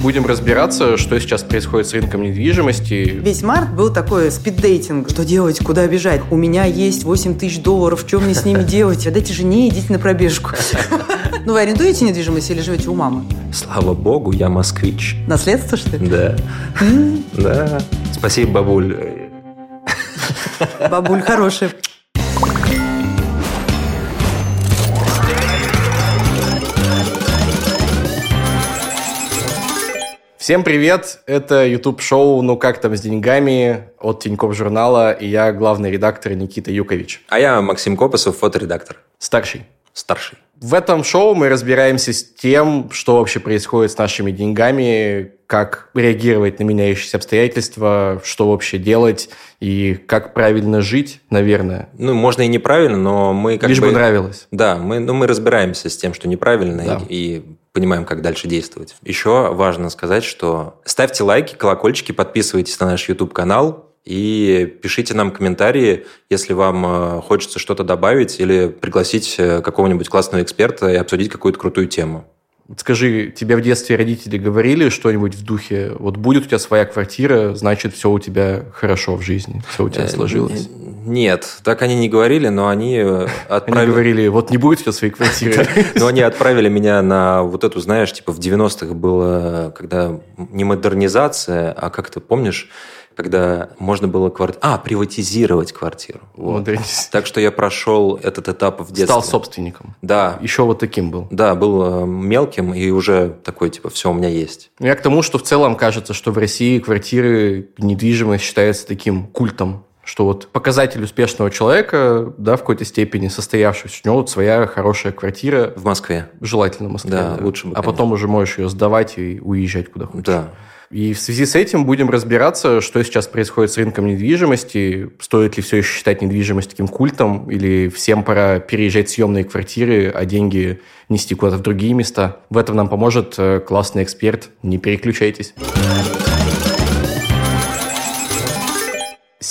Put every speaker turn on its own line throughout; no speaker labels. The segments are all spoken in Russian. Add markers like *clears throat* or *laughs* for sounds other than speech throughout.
Будем разбираться, что сейчас происходит с рынком недвижимости.
Весь март был такой спиддейтинг. Что делать, куда бежать? У меня есть 8 тысяч долларов, что мне с ними *laughs* делать? Отдайте жене, идите на пробежку. *laughs* Ну, вы арендуете недвижимость или живете у мамы?
Слава богу, я москвич.
Наследство, что ли?
Да. Да. Спасибо, бабуль.
Бабуль хорошая.
Всем привет! Это YouTube-шоу «Ну как там с деньгами» от Тинькофф журнала, и я главный редактор Никита Юкович.
А я Максим Копосов, фоторедактор.
Старший.
Старший.
В этом шоу мы разбираемся с тем, что вообще происходит с нашими деньгами, как реагировать на меняющиеся обстоятельства, что вообще делать и как правильно жить, наверное.
Ну, можно и неправильно, но мы как
Лишь
бы...
бы нравилось.
Да, мы, ну, мы разбираемся с тем, что неправильно,
Да.
и, и понимаем, как дальше действовать. Еще важно сказать, что ставьте лайки, колокольчики, подписывайтесь на наш YouTube-канал и пишите нам комментарии, если вам э, хочется что-то добавить или пригласить э, какого-нибудь классного эксперта и обсудить какую-то крутую тему.
Скажи, тебе в детстве родители говорили что-нибудь в духе, вот будет у тебя своя квартира, значит, все у тебя хорошо в жизни, все у тебя
Э,
сложилось.
Нет, так они не говорили, но они э,
Они
отправили...
говорили, вот не будет тебя своей квартиры. *laughs*
Но они отправили меня на вот эту, знаешь, типа в 90-х было, когда не модернизация, а как ты помнишь, когда можно было квартиру... А, приватизировать квартиру. Вот. Так что я прошел этот этап в детстве.
Стал собственником.
Да,
Еще вот таким был.
да, был э, мелким и уже такой, типа, все у меня есть.
Я к тому, что в целом кажется, что в России квартиры, недвижимость считается таким культом, что вот показатель успешного человека, да, в какой-то степени состоявшегося, у него вот своя хорошая квартира,
В Москве.
желательно в Москве.
Да, лучше бы,
А
конечно.
потом уже можешь ее сдавать и уезжать куда хочешь.
Да.
И в связи с этим будем разбираться, что сейчас происходит с рынком недвижимости, стоит ли все еще считать недвижимость таким культом, или всем пора переезжать в съемные квартиры, а деньги нести куда-то в другие места. В этом нам поможет э, классный эксперт. Не переключайтесь.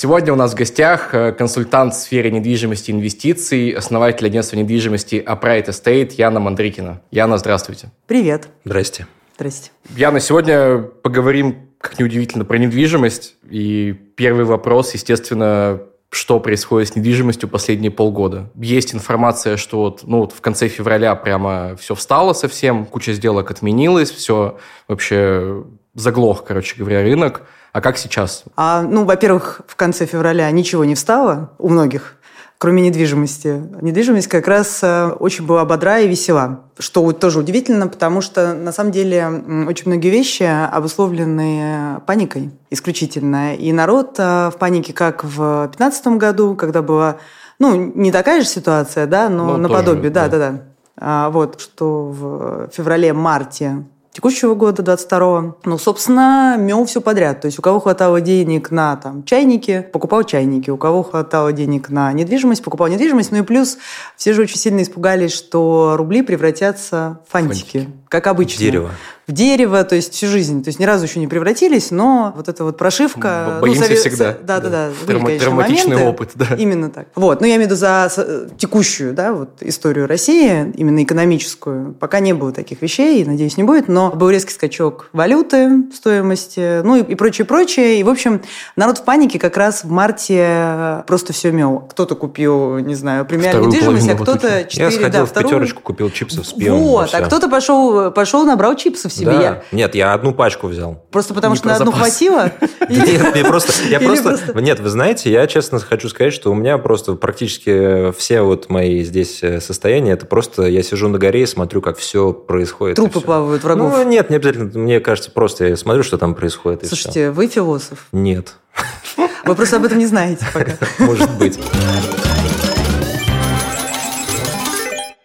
Сегодня у нас в гостях э, консультант в сфере недвижимости и инвестиций, основатель агентства недвижимости Upright Estate Яна Мандрикина. Яна, здравствуйте.
Привет.
Здрасте.
Здрасте.
Яна, сегодня поговорим, как неудивительно, про недвижимость. И первый вопрос, естественно, что происходит с недвижимостью последние полгода. Есть информация, что вот, ну, вот в конце февраля прямо все встало совсем, куча сделок отменилась, все вообще заглох, короче говоря, рынок. А как сейчас?
А, ну, во-первых, в конце февраля ничего не встало у многих, кроме недвижимости. Недвижимость как раз э, очень была бодра и весела, что вот тоже удивительно, потому что на самом деле очень многие вещи обусловлены паникой исключительно. И народ э, в панике, как в 2015 году, когда была, ну, не такая же ситуация, да, но
Ну,
наподобие,
тоже, да.
да, да, да. А, вот, что в феврале-марте текущего года, 22-го. Ну, собственно, мел все подряд. То есть у кого хватало денег на там, чайники, покупал чайники. У кого хватало денег на недвижимость, покупал недвижимость. Ну и плюс все же очень сильно испугались, что рубли превратятся в фантики.
Фантики.
Как обычно.
Дерево.
В дерево, то есть всю жизнь. То есть ни разу еще не превратились, но вот эта вот прошивка...
Б- боимся
сове-
всегда.
Да, да, да. были,
Травма-
конечно,
травматичный
моменты.
опыт, да.
Именно так. Вот. Но я имею в виду за с- текущую да, вот историю России, именно экономическую, пока не было таких вещей, надеюсь, не будет, но был резкий скачок валюты, стоимости, ну и, и прочее, прочее. И, в общем, народ в панике как раз в марте просто все мел. Кто-то купил, не знаю, премиальную недвижимость, а кто-то. 4,
Я сходил
да,
в
вторую.
пятерочку, купил чипсов с пивом.
Вот, а кто-то пошел, пошел, набрал чипсов себе.
Да.
Я-
Нет, я одну пачку взял.
Просто потому
Не
что на одну
запас.
хватило? *laughs*
Нет, мне просто, я *laughs* просто, нет, вы знаете, я честно хочу сказать, что у меня просто практически все вот мои здесь э, состояния, это просто я сижу на горе и смотрю, как все происходит.
Трупы плавают врагов.
Ну, нет, не обязательно. Мне кажется, просто я смотрю, что там происходит.
Слушайте, вы философ.
Нет,
Вы просто об этом не знаете пока. *laughs*
может быть.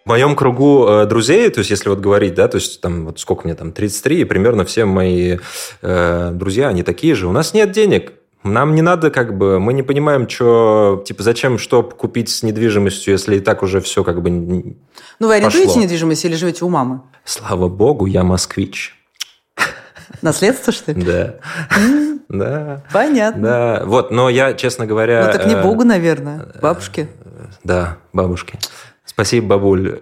В моем кругу э, друзей, то есть если вот говорить, да, то есть там вот сколько мне там, 33, и примерно все мои э, друзья, они такие же. У нас нет денег. Нам не надо, как бы, мы не понимаем, что, типа, зачем что купить с недвижимостью, если и так уже все как бы...
Ну, вы арендуете
Пошло.
недвижимость или живете у мамы?
Слава богу, я москвич.
Наследство, что ли?
Да. Да.
Понятно.
Да. Вот, но я, честно говоря...
Ну, так не
э,
Богу, наверное. Бабушке.
Да, бабушки. Спасибо, бабуль.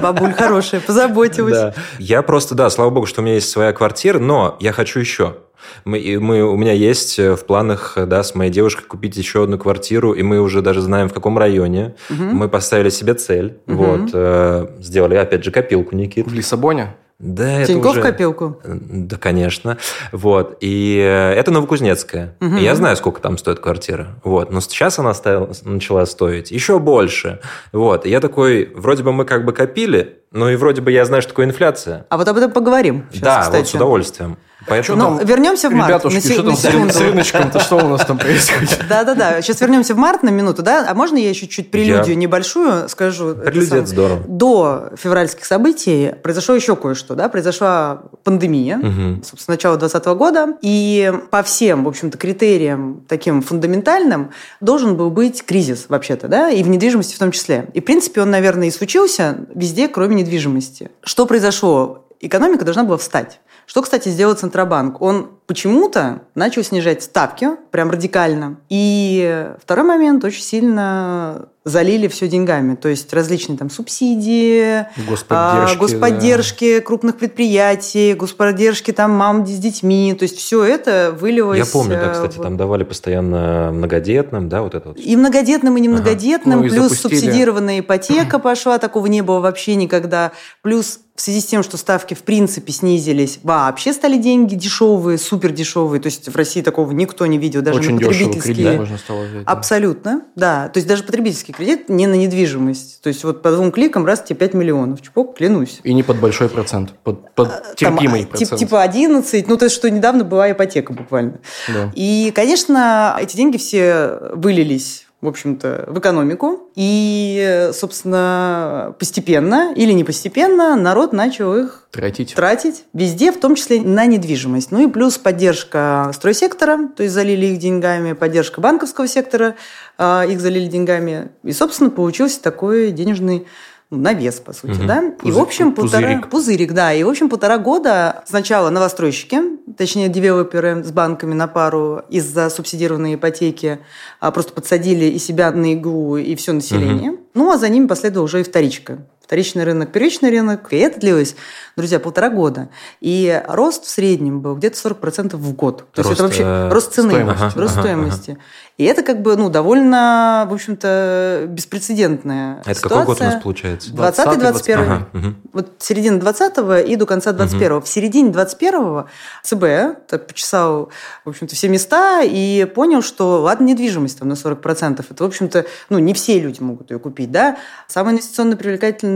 Бабуль хорошая, позаботилась.
Да. Я просто, да, слава богу, что у меня есть своя квартира, но я хочу еще. Мы, мы, у меня есть в планах да, с моей девушкой купить еще одну квартиру, и мы уже даже знаем, в каком районе. Угу. Мы поставили себе цель. Угу. Вот, э, сделали, опять же, копилку, Никит.
В Лиссабоне?
Да,
Тинькофф
это уже...
копилку?
Да, конечно. Вот. И э, это Новокузнецкая. Угу. я знаю, сколько там стоит квартира. Вот. Но сейчас она стала, начала стоить еще больше. Вот. И я такой, вроде бы мы как бы копили, но и вроде бы я знаю, что такое инфляция.
А вот об этом поговорим. Сейчас,
да,
кстати.
вот с удовольствием.
Поэтому... Ну, вернемся в март.
Ребятушки, на, что там с рыночком-то, что у нас там происходит?
Да-да-да, сейчас вернемся в март на минуту, да? А можно я еще чуть прелюдию я... небольшую скажу?
Прелюдия – это здорово.
До февральских событий произошло еще кое-что, да? Произошла пандемия,
угу.
собственно, начала 2020 года, и по всем, в общем-то, критериям таким фундаментальным должен был быть кризис вообще-то, да? И в недвижимости в том числе. И, в принципе, он, наверное, и случился везде, кроме недвижимости. Что произошло? Экономика должна была встать. Что, кстати, сделал Центробанк? Он почему-то начал снижать ставки прям радикально. И второй момент очень сильно залили все деньгами. То есть различные там субсидии,
господдержки,
а, господдержки да. крупных предприятий, господдержки там мам с детьми. То есть все это вылилось...
Я помню, да, кстати,
в...
там давали постоянно многодетным, да, вот это вот.
И многодетным, и немногодетным.
Ага. Ну, и
плюс
запустили.
субсидированная ипотека *clears throat* пошла, такого не было вообще никогда. Плюс в связи с тем, что ставки в принципе снизились, вообще стали деньги дешевые, супер дешевые. То есть в России такого никто не видел, даже
Очень
на потребительские.
кредит можно стало взять. да.
Абсолютно, да. То есть даже потребительский кредит не на недвижимость. То есть вот по двум кликам раз тебе 5 миллионов. Чпок, клянусь.
И не под большой процент, под, под
Там,
терпимый
а, тип-
процент.
типа 11, ну то есть что недавно была ипотека буквально.
Да.
И, конечно, эти деньги все вылились в общем-то, в экономику. И, собственно, постепенно или не постепенно народ начал их
Тратить.
тратить везде, в том числе на недвижимость. Ну и плюс поддержка стройсектора, то есть залили их деньгами, поддержка банковского сектора, а, их залили деньгами. И, собственно, получился такой денежный навес, по сути,
Мгм.
да. И, в
Пузырь-
общем, полтора...
пузырик.
Пузырик, да. И, в общем, полтора года сначала новостройщики, точнее, девелоперы с банками на пару из-за субсидированной ипотеки а, просто подсадили и себя на игру, и все население. Ну, а за ними последовала уже и вторичка. Вторичный рынок, первичный рынок. И это длилось, друзья, полтора года. И рост в среднем был где-то 40% в год. То есть
Рост,
это вообще
э,
рост цены,
стоимости.
рост
Ага, ага,
стоимости. И это как бы, ну, довольно, в общем-то, беспрецедентная
А это
ситуация.
какой год у нас получается?
20-21.
Ага, мгм.
Вот середина 20 и до конца 21 В середине 21 ЦБ так почесал, в общем-то, все места и понял, что, ладно, недвижимость там на 40%, это, в общем-то, ну, не все люди могут ее купить, да. Самые инвестиционно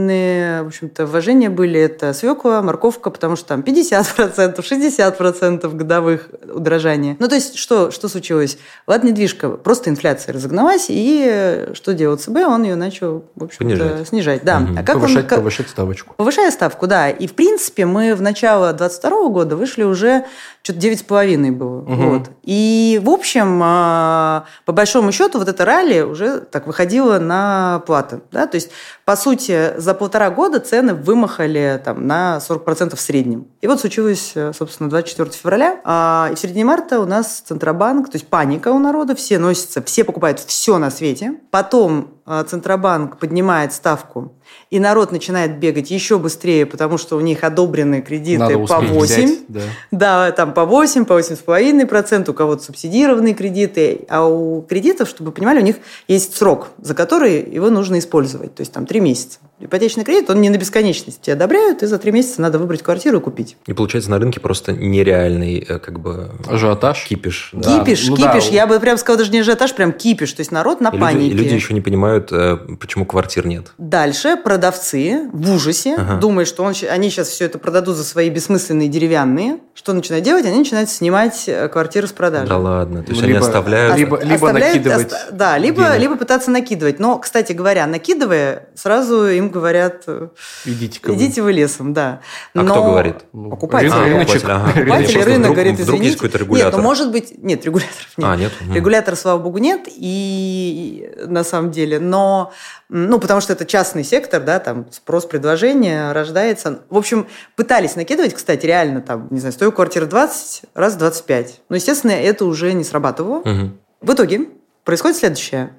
привлекательные, в общем-то, вложения были это свекла, морковка, потому что там 50%, 60% годовых удорожания. Ну, то есть, что, что случилось? Ладно, недвижка, просто инфляция разогналась, и что делал ЦБ? Он ее начал, в общем-то,
Понижать.
снижать. Да.
Мгм.
А как он-
повышать,
как-
повышать ставочку.
Повышая ставку, да. И, в принципе, мы в начало 22 года вышли уже что-то 9,5 было.
Мгм.
Вот. И, в общем, а, по большому счету, вот это ралли уже так выходило на платы. Да? То есть, по сути, за полтора года цены вымахали там, на 40% в среднем. И вот случилось, э, собственно, 24 февраля. А, И в середине марта у нас Центробанк, то есть паника у народа, все носятся, все покупают все на свете. Потом а, Центробанк поднимает ставку, и народ начинает бегать еще быстрее, потому что у них одобрены кредиты
Надо
по
успеть
8.
взять, да.
Да, там по 8, по 8,5%, у кого-то субсидированные кредиты. А у кредитов, чтобы вы понимали, у них есть срок, за который его нужно использовать. То есть там 3 месяца. Ипотечный кредит, он не на бесконечность. Тебе одобряют, и за 3 месяца надо выбрать квартиру и купить.
И получается на рынке просто нереальный э, как бы
Ажиотаж.
кипиш. да.
Кипиш,
ну да,
кипиш.
у-
Я бы прям сказала, даже не ажиотаж, прям кипиш. То есть народ на
И люди,
панике.
и люди еще не понимают, э, почему квартир нет.
Дальше продавцы в ужасе,
Ага.
думают, что он они сейчас все это продадут за свои бессмысленные деревянные. Что начинают делать? Они начинают снимать э, квартиры с продажи.
Да ладно. То есть
Ну,
они
либо-
оставляют...
либо-
Оставляют-
накидывать
оста- Да, либо,
денег.
либо пытаться накидывать. Но, кстати говоря, накидывая, сразу им говорят, э,
Идите-ка вы.
идите вы лесом, да.
А кто говорит?
Ну,
Покупатель.
А,
рыночек.
покупатель, ага.
Покупатель, рынок
вдруг-
говорит,
вдруг
извините.
есть какой-то регулятор.
Нет, ну, может быть... Нет, регуляторов нет.
А, нет?
Регулятора, слава богу, нет. И на самом деле, но... Ну, потому что это частный сектор, да, там спрос, предложение рождается. В общем, пытались накидывать, кстати, реально там, не знаю, стоит квартира 20, раз 25. Но, естественно, это уже не срабатывало.
Мгм.
В итоге происходит следующее.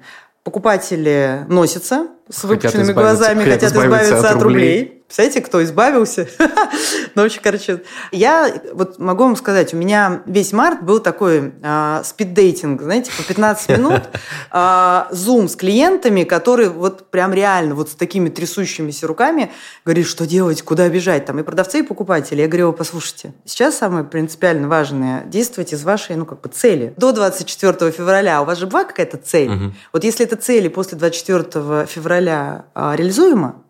Покупатели носятся с
Хотят
выпученными
избавиться-
глазами,
хотят избавиться
избавиться
от
от рублей. Представляете, кто избавился? *laughs* Ну, очень, короче, я вот могу вам сказать, у меня весь март был такой а, спиддейтинг, знаете, по 15 минут, *laughs* а, зум с клиентами, которые вот прям реально вот с такими трясущимися руками говорит, что делать, куда бежать, там, и продавцы, и покупатели. Я говорю, послушайте, сейчас самое принципиально важное – действовать из вашей, ну, как бы, цели. До 24 февраля у вас же была какая-то цель. Вот если эта цель после 24 февраля а, реализуема,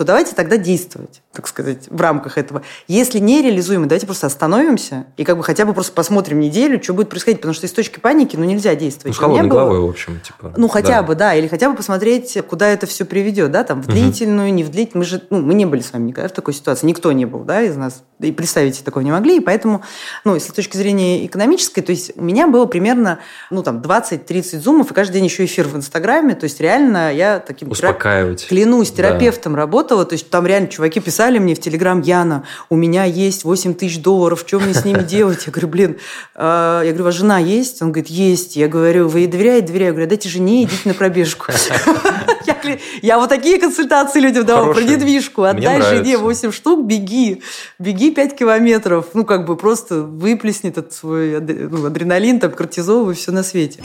то давайте тогда действовать, так сказать, в рамках этого. Если не реализуемо, давайте просто остановимся и как бы хотя бы просто посмотрим неделю, что будет происходить, потому что из точки паники, ну, нельзя
Ну,
действовать.
с
У меня
холодной
было-
головой, в общем, типа.
ну, хотя
да.
бы, да, или хотя бы посмотреть, куда это все приведет, да, там, в длительную, не в длительную. Мы же, ну, мы не были с вами никогда в такой ситуации, никто не был, да, из нас, да и представить себе такого не могли, и поэтому, ну, если с точки зрения экономической, то есть у меня было примерно, ну, там, 20-30 зумов, и каждый день еще эфир в Инстаграме, то есть реально я таким терап-
Успокаивать.
Клянусь,
Да.
терапевтом работала. То есть там реально чуваки писали мне в Телеграм, Яна, у меня есть 8 тысяч долларов, что мне с ними *laughs* делать? Я говорю, блин, а, я говорю, вас жена есть? Он говорит, есть. Я говорю, вы ей доверяете? Доверяю. Я говорю, дайте жене, идите на пробежку. *laughs* *laughs* Я вот такие консультации людям давала про недвижку. Отдай жене
нравится.
8 штук, беги. Беги 5 километров. Ну, как бы просто выплесни этот свой ну, адреналин, там, кортизол и все на свете.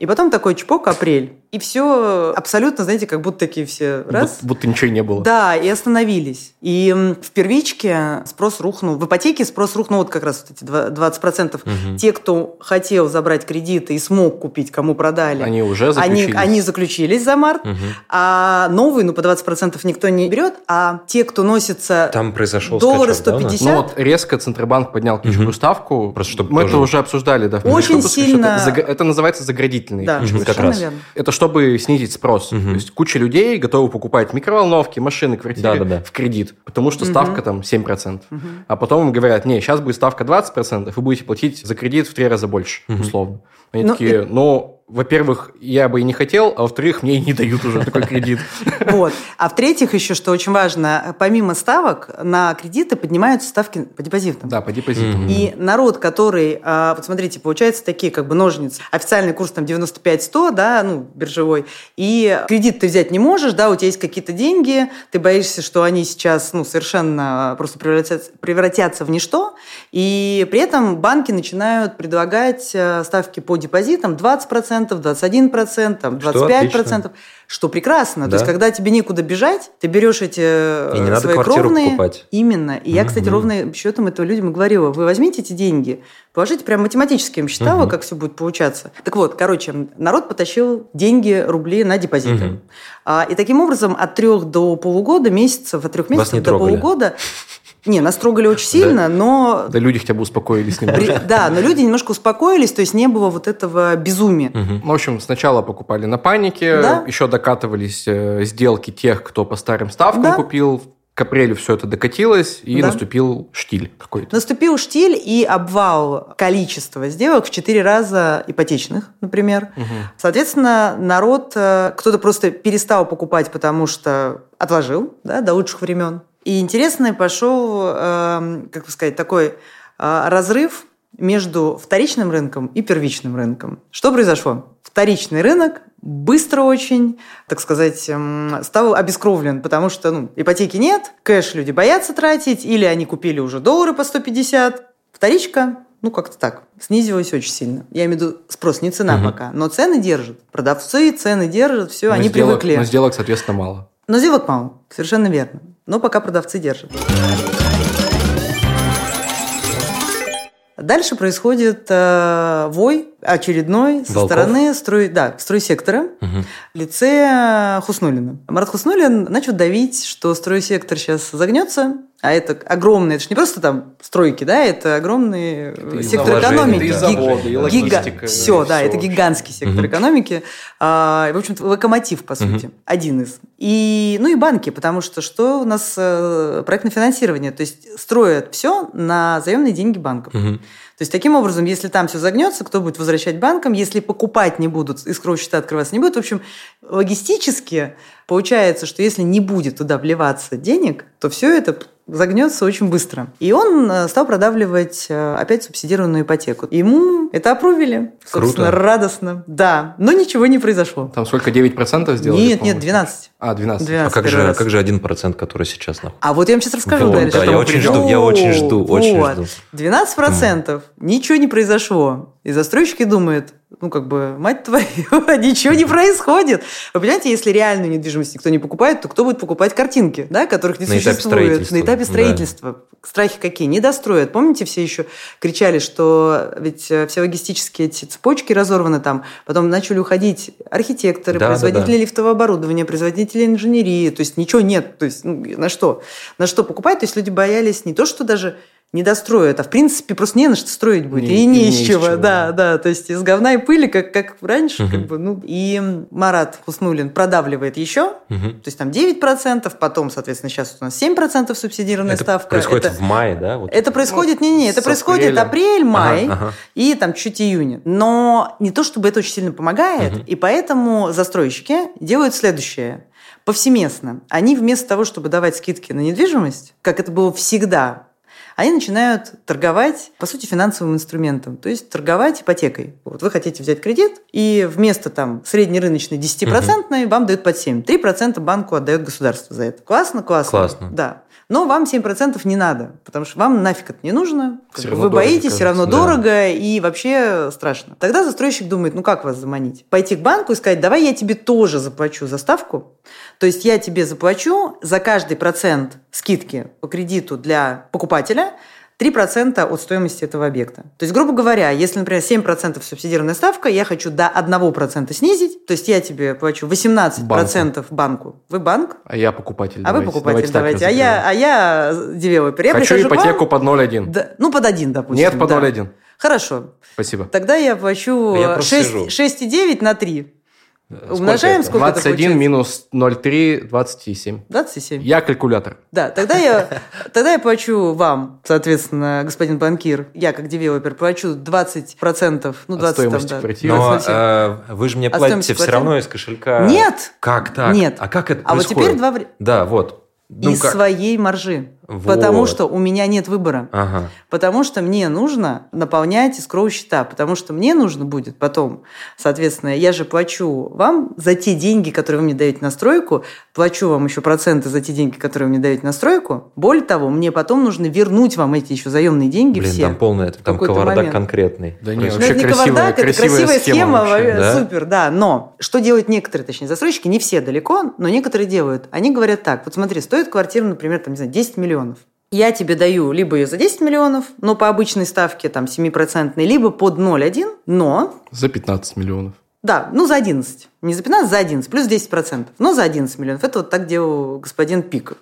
И потом такой чпок, апрель. И все абсолютно, знаете, как будто такие все раз.
Будто, будто ничего не было.
Да, и остановились. И в первичке спрос рухнул. В ипотеке спрос рухнул вот как раз вот эти два- 20%.
Мгм.
Те, кто хотел забрать кредиты и смог купить, кому продали,
Они уже
они,
заключились.
они заключились за март.
Мгм.
А новые, ну, по 20% никто не берет. А те, кто носится
Там произошел
доллары
скачок, да, у нас?
150,
Ну вот резко Центробанк поднял ключевую
Мгм.
ставку.
Просто чтобы
Мы
тоже-
это уже обсуждали, да. в
Очень сильно-
Это, заг- это заградительный
да,
ключевой
как раз.
верно.
Это чтобы снизить спрос.
Мгм.
То есть куча людей готовы покупать микроволновки, машины, квартиры
Да-да-да.
в кредит, потому что
Мгм.
ставка там 7%.
Мгм.
А потом им говорят, не, сейчас будет ставка 20%, вы будете платить за кредит в три раза больше,
Мгм.
условно. Они
Ну,
такие, ну, во-первых, я бы и не хотел, а во-вторых, мне и не дают уже такой кредит. *laughs*
Вот. А в-третьих, еще, что очень важно, помимо ставок, на кредиты поднимаются ставки по депозитам.
Да, по депозитам.
И народ, который, а, вот смотрите, получается такие как бы ножницы. Официальный курс там 95-100, да, ну, биржевой. И кредит ты взять не можешь, да, у тебя есть какие-то деньги, ты боишься, что они сейчас, ну, совершенно просто превратятся, превратятся в ничто. И при этом банки начинают предлагать э, ставки по депозитам 20%, 21%, там,
Что
25%. Что прекрасно.
Да.
То есть, когда тебе некуда бежать, ты берешь эти
И не надо
свои
квартиру
кровные...
покупать.
Именно. И я, кстати, ровно счетом этого людям говорила. Вы возьмите эти деньги, положите, прям математически им считала, как все будет получаться. Так вот, короче, народ потащил деньги, рубли на депозиты. А, и таким образом от трех до полугода, месяцев, от трех месяцев до
трогали?
полугода... Не, нас трогали очень сильно, но...
Да люди хотя бы успокоились немного.
при- *laughs* Да, но люди немножко успокоились, то есть не было вот этого безумия.
Ну, в общем, сначала покупали на панике,
Да.
еще докатывались э, сделки тех, кто по старым ставкам
Да.
купил. К апрелю все это докатилось, и
Да.
наступил штиль какой-то.
Наступил штиль и обвал количества сделок в четыре раза ипотечных, например.
Мгм.
Соответственно, народ, э, кто-то просто перестал покупать, потому что отложил да, до лучших времен. И интересный пошел, э, как бы сказать, такой э, разрыв между вторичным рынком и первичным рынком. Что произошло? Вторичный рынок быстро очень, так сказать, эм, стал обескровлен, потому что ну, ипотеки нет, кэш люди боятся тратить, или они купили уже доллары по 150. Вторичка, ну как-то так, снизилась очень сильно. Я имею в виду спрос, не цена
Мгм.
пока, но цены держат. Продавцы цены держат, все,
Но
они
сделок-
привыкли.
Но сделок, соответственно, мало.
Но сделок мало, совершенно верно. Но пока продавцы держат. Дальше происходит э, вой очередной со
Волков?
стороны строй, да, стройсектора в лице Хуснулина. Марат Хуснулин начал давить, что стройсектор сейчас загнется, а это огромные, это же не просто там стройки, да, это огромный э,
и
сектор экономики.
и
Гиг-
заводы, и
гига-
логистика,
Все,
и
да,
всё
это
вообще.
гигантский сектор
Мгм.
экономики. А, и, в общем-то, локомотив, по сути,
Мгм.
один из. И, ну и банки, потому что что у нас э, проектное финансирование, то есть строят все на заемные деньги банков.
Мгм.
То есть, таким образом, если там все загнется, кто будет возвращать банкам? Если покупать не будут, искровые счета открываться не будут. В общем, логистически Получается, что если не будет туда вливаться денег, то все это загнется очень быстро. И он э, стал продавливать э, опять субсидированную ипотеку. Ему это опрувили. Собственно,
Круто.
радостно. Да, но ничего не произошло.
Там сколько, 9% сделали?
Нет, нет, 12.
А, 12.
12
А как же,
раз.
как же один процент, который сейчас находится?
А вот я вам сейчас расскажу
Вот,
дальше.
да, я очень
жду,
я очень жду, очень
Вот.
жду.
12% ничего не произошло. И застройщики думают, ну, как бы, мать твою, *laughs* ничего не происходит. Вы понимаете, если реальную недвижимость никто не покупает, то кто будет покупать картинки, да, которых не
На этапе
существует?
строительства.
На этапе
Да.
строительства. Страхи какие? Не достроят. Помните, все еще кричали, что ведь э, все логистические эти цепочки разорваны там. Потом начали уходить архитекторы,
Да, да,
производители
да.
лифтового оборудования, производители инженерии. То есть ничего нет. То есть ну, на что? На что покупать? То есть люди боялись не то, что даже не достроят, а в принципе просто не на что строить будет.
Не-
и не, из
не из
чего. Да,
да.
То есть из говна и пыли, как, как раньше.
Мгм.
Как бы, ну. И Марат Хуснулин продавливает еще.
Мгм.
То есть там 9%, потом, соответственно, сейчас у нас 7% субсидированная
Это
ставка.
происходит
это,
в мае, да? Вот.
это происходит, не-не, это происходит
апреля.
апрель, май
Ага, ага.
и там чуть июня. Но не то, чтобы это очень сильно помогает,
Мгм.
и поэтому застройщики делают следующее. Повсеместно. Они вместо того, чтобы давать скидки на недвижимость, как это было всегда, они начинают торговать, по сути, финансовым инструментом, то есть торговать ипотекой. Вот вы хотите взять кредит, и вместо там среднерыночной 10% вам дают под 7. 3% банку отдает государство за это. Классно? Классно.
Классно.
Да. Но вам 7% не надо, потому что вам нафиг это не нужно.
Равно
вы
дорого,
боитесь, все равно
кажется, да.
дорого и вообще страшно. Тогда застройщик думает, ну как вас заманить? Пойти к банку и сказать, давай я тебе тоже заплачу за ставку. То есть я тебе заплачу за каждый процент скидки по кредиту для покупателя 3% от стоимости этого объекта. То есть, грубо говоря, если, например, 7% субсидированная ставка, я хочу до 1% снизить, то есть я тебе плачу 18% банку. Вы банк,
А я покупатель.
а вы
давайте.
покупатель,
так
давайте. А я, а я девелопер. Я
Хочу ипотеку под 0,1.
да, ну, под один, допустим.
Нет, под
да.
0,1.
Хорошо.
Спасибо.
Тогда я плачу
Я просто
6
сижу.
6,9 на 3.
Сколько
Умножаем,
это?
сколько это
21
получается?
минус 0,3, 27.
27.
Я калькулятор.
Да, тогда я, тогда я плачу вам, соответственно, господин банкир, я как девелопер плачу 20%, ну,
От
20 там,
стоимости
да.
квартиры.
Но
27.
э, вы же мне
А
платите все
квартиры?
равно из кошелька.
Нет!
Как так?
Нет.
А как это
А вот
происходит?
теперь два
Да, вот. Ну,
из
как?
своей маржи.
Вот.
Потому что у меня нет выбора.
Ага.
Потому что мне нужно наполнять искроу счета, потому что мне нужно будет потом, соответственно, я же плачу вам за те деньги, которые вы мне даете на стройку, плачу вам еще проценты за те деньги, которые вы мне даете на стройку. Более того, мне потом нужно вернуть вам эти еще заемные деньги
Блин,
все.
там полный, там кавардак
момент.
конкретный.
Да не,
Ну,
Вообще
это не
красивая-
кавардак, это
красивая
красивая
схема
схема,
вообще,
да?
супер, да. Но что делают некоторые, точнее, застройщики, не все далеко, но некоторые делают. Они говорят так, вот смотри, стоит квартира, например, там, не знаю, 10 миллионов. Я тебе даю либо ее за 10 миллионов, но по обычной ставке там 7%, либо под 0,1, но
За 15 миллионов.
да, ну за 11. Не за 15, за 11, плюс 10%. Но за 11 миллионов. Это вот так делал господин Пик,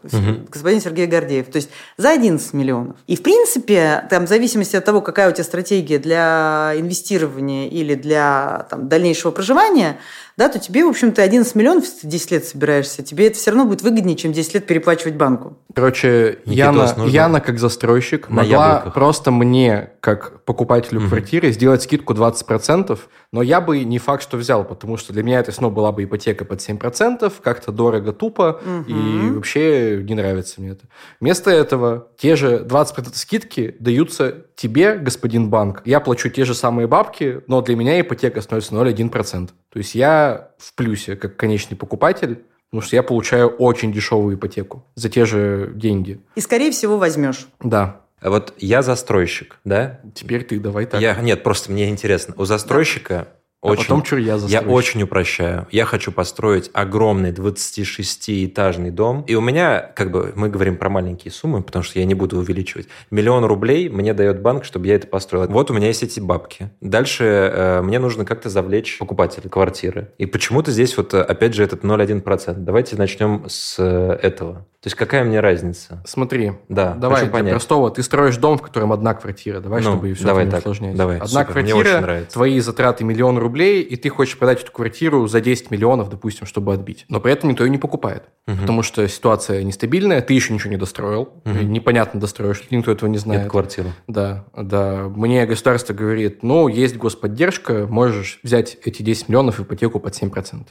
господин Сергей Гордеев. То есть за 11 миллионов. И в принципе, там в зависимости от того, какая у тебя стратегия для инвестирования или для там, дальнейшего проживания, да, то тебе, в общем-то, 11 миллионов, если ты 10 лет собираешься, тебе это все равно будет выгоднее, чем 10 лет переплачивать банку.
Короче,
Никитос,
Яна,
нужно
Яна как застройщик
на
могла
яблоках.
просто мне, как покупателю
Мгм.
квартиры, сделать скидку 20%, но я бы не факт, что взял, потому что для меня это снова была бы ипотека под 7%, как-то дорого, тупо, и
Мгм.
вообще не нравится мне это. Вместо этого те же 20% скидки даются тебе, господин банк. Я плачу те же самые бабки, но для меня ипотека становится 0,1%. То есть я в плюсе, как конечный покупатель, потому что я получаю очень дешевую ипотеку за те же деньги.
И, скорее всего, возьмешь.
Да.
А Вот я застройщик, да?
Теперь ты давай так.
Я, нет, просто мне интересно. У застройщика
а
очень,
потом что я
я
застройщик.
очень упрощаю. Я хочу построить огромный 26-этажный дом. И у меня, как бы, мы говорим про маленькие суммы, потому что я не буду увеличивать. Миллион рублей мне дает банк, чтобы я это построил. Вот у меня есть эти бабки. Дальше э, мне нужно как-то завлечь покупателя квартиры. И почему-то здесь вот, э, опять же, этот 0,1%. Давайте начнем с э, этого. То есть какая мне разница?
Смотри,
Да,
давай
хочу понять.
простого. Ты строишь дом, в котором одна квартира. Давай,
Ну,
чтобы все
давай
не
так.
усложнять.
Давай,
Одна
супер.
Квартира, твои затраты миллион рублей, и ты хочешь продать эту квартиру за 10 миллионов, допустим, чтобы отбить. Но при этом никто ее не покупает.
Мгм.
Потому что ситуация нестабильная, ты еще ничего не достроил. И Непонятно, достроишь, ли, никто этого не знает.
Эту квартиру.
Да, да. Мне государство говорит, ну, есть господдержка, можешь взять эти 10 миллионов ипотеку под 7%.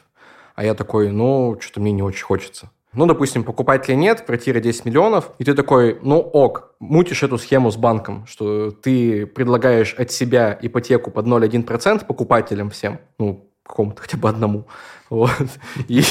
А я такой, ну, что-то мне не очень хочется. Ну, допустим, покупателя нет, квартира 10 миллионов, и ты такой, ну ок, мутишь эту схему с банком, что ты предлагаешь от себя ипотеку под 0,1% покупателям всем, ну, какому-то хотя бы одному. Вот. И,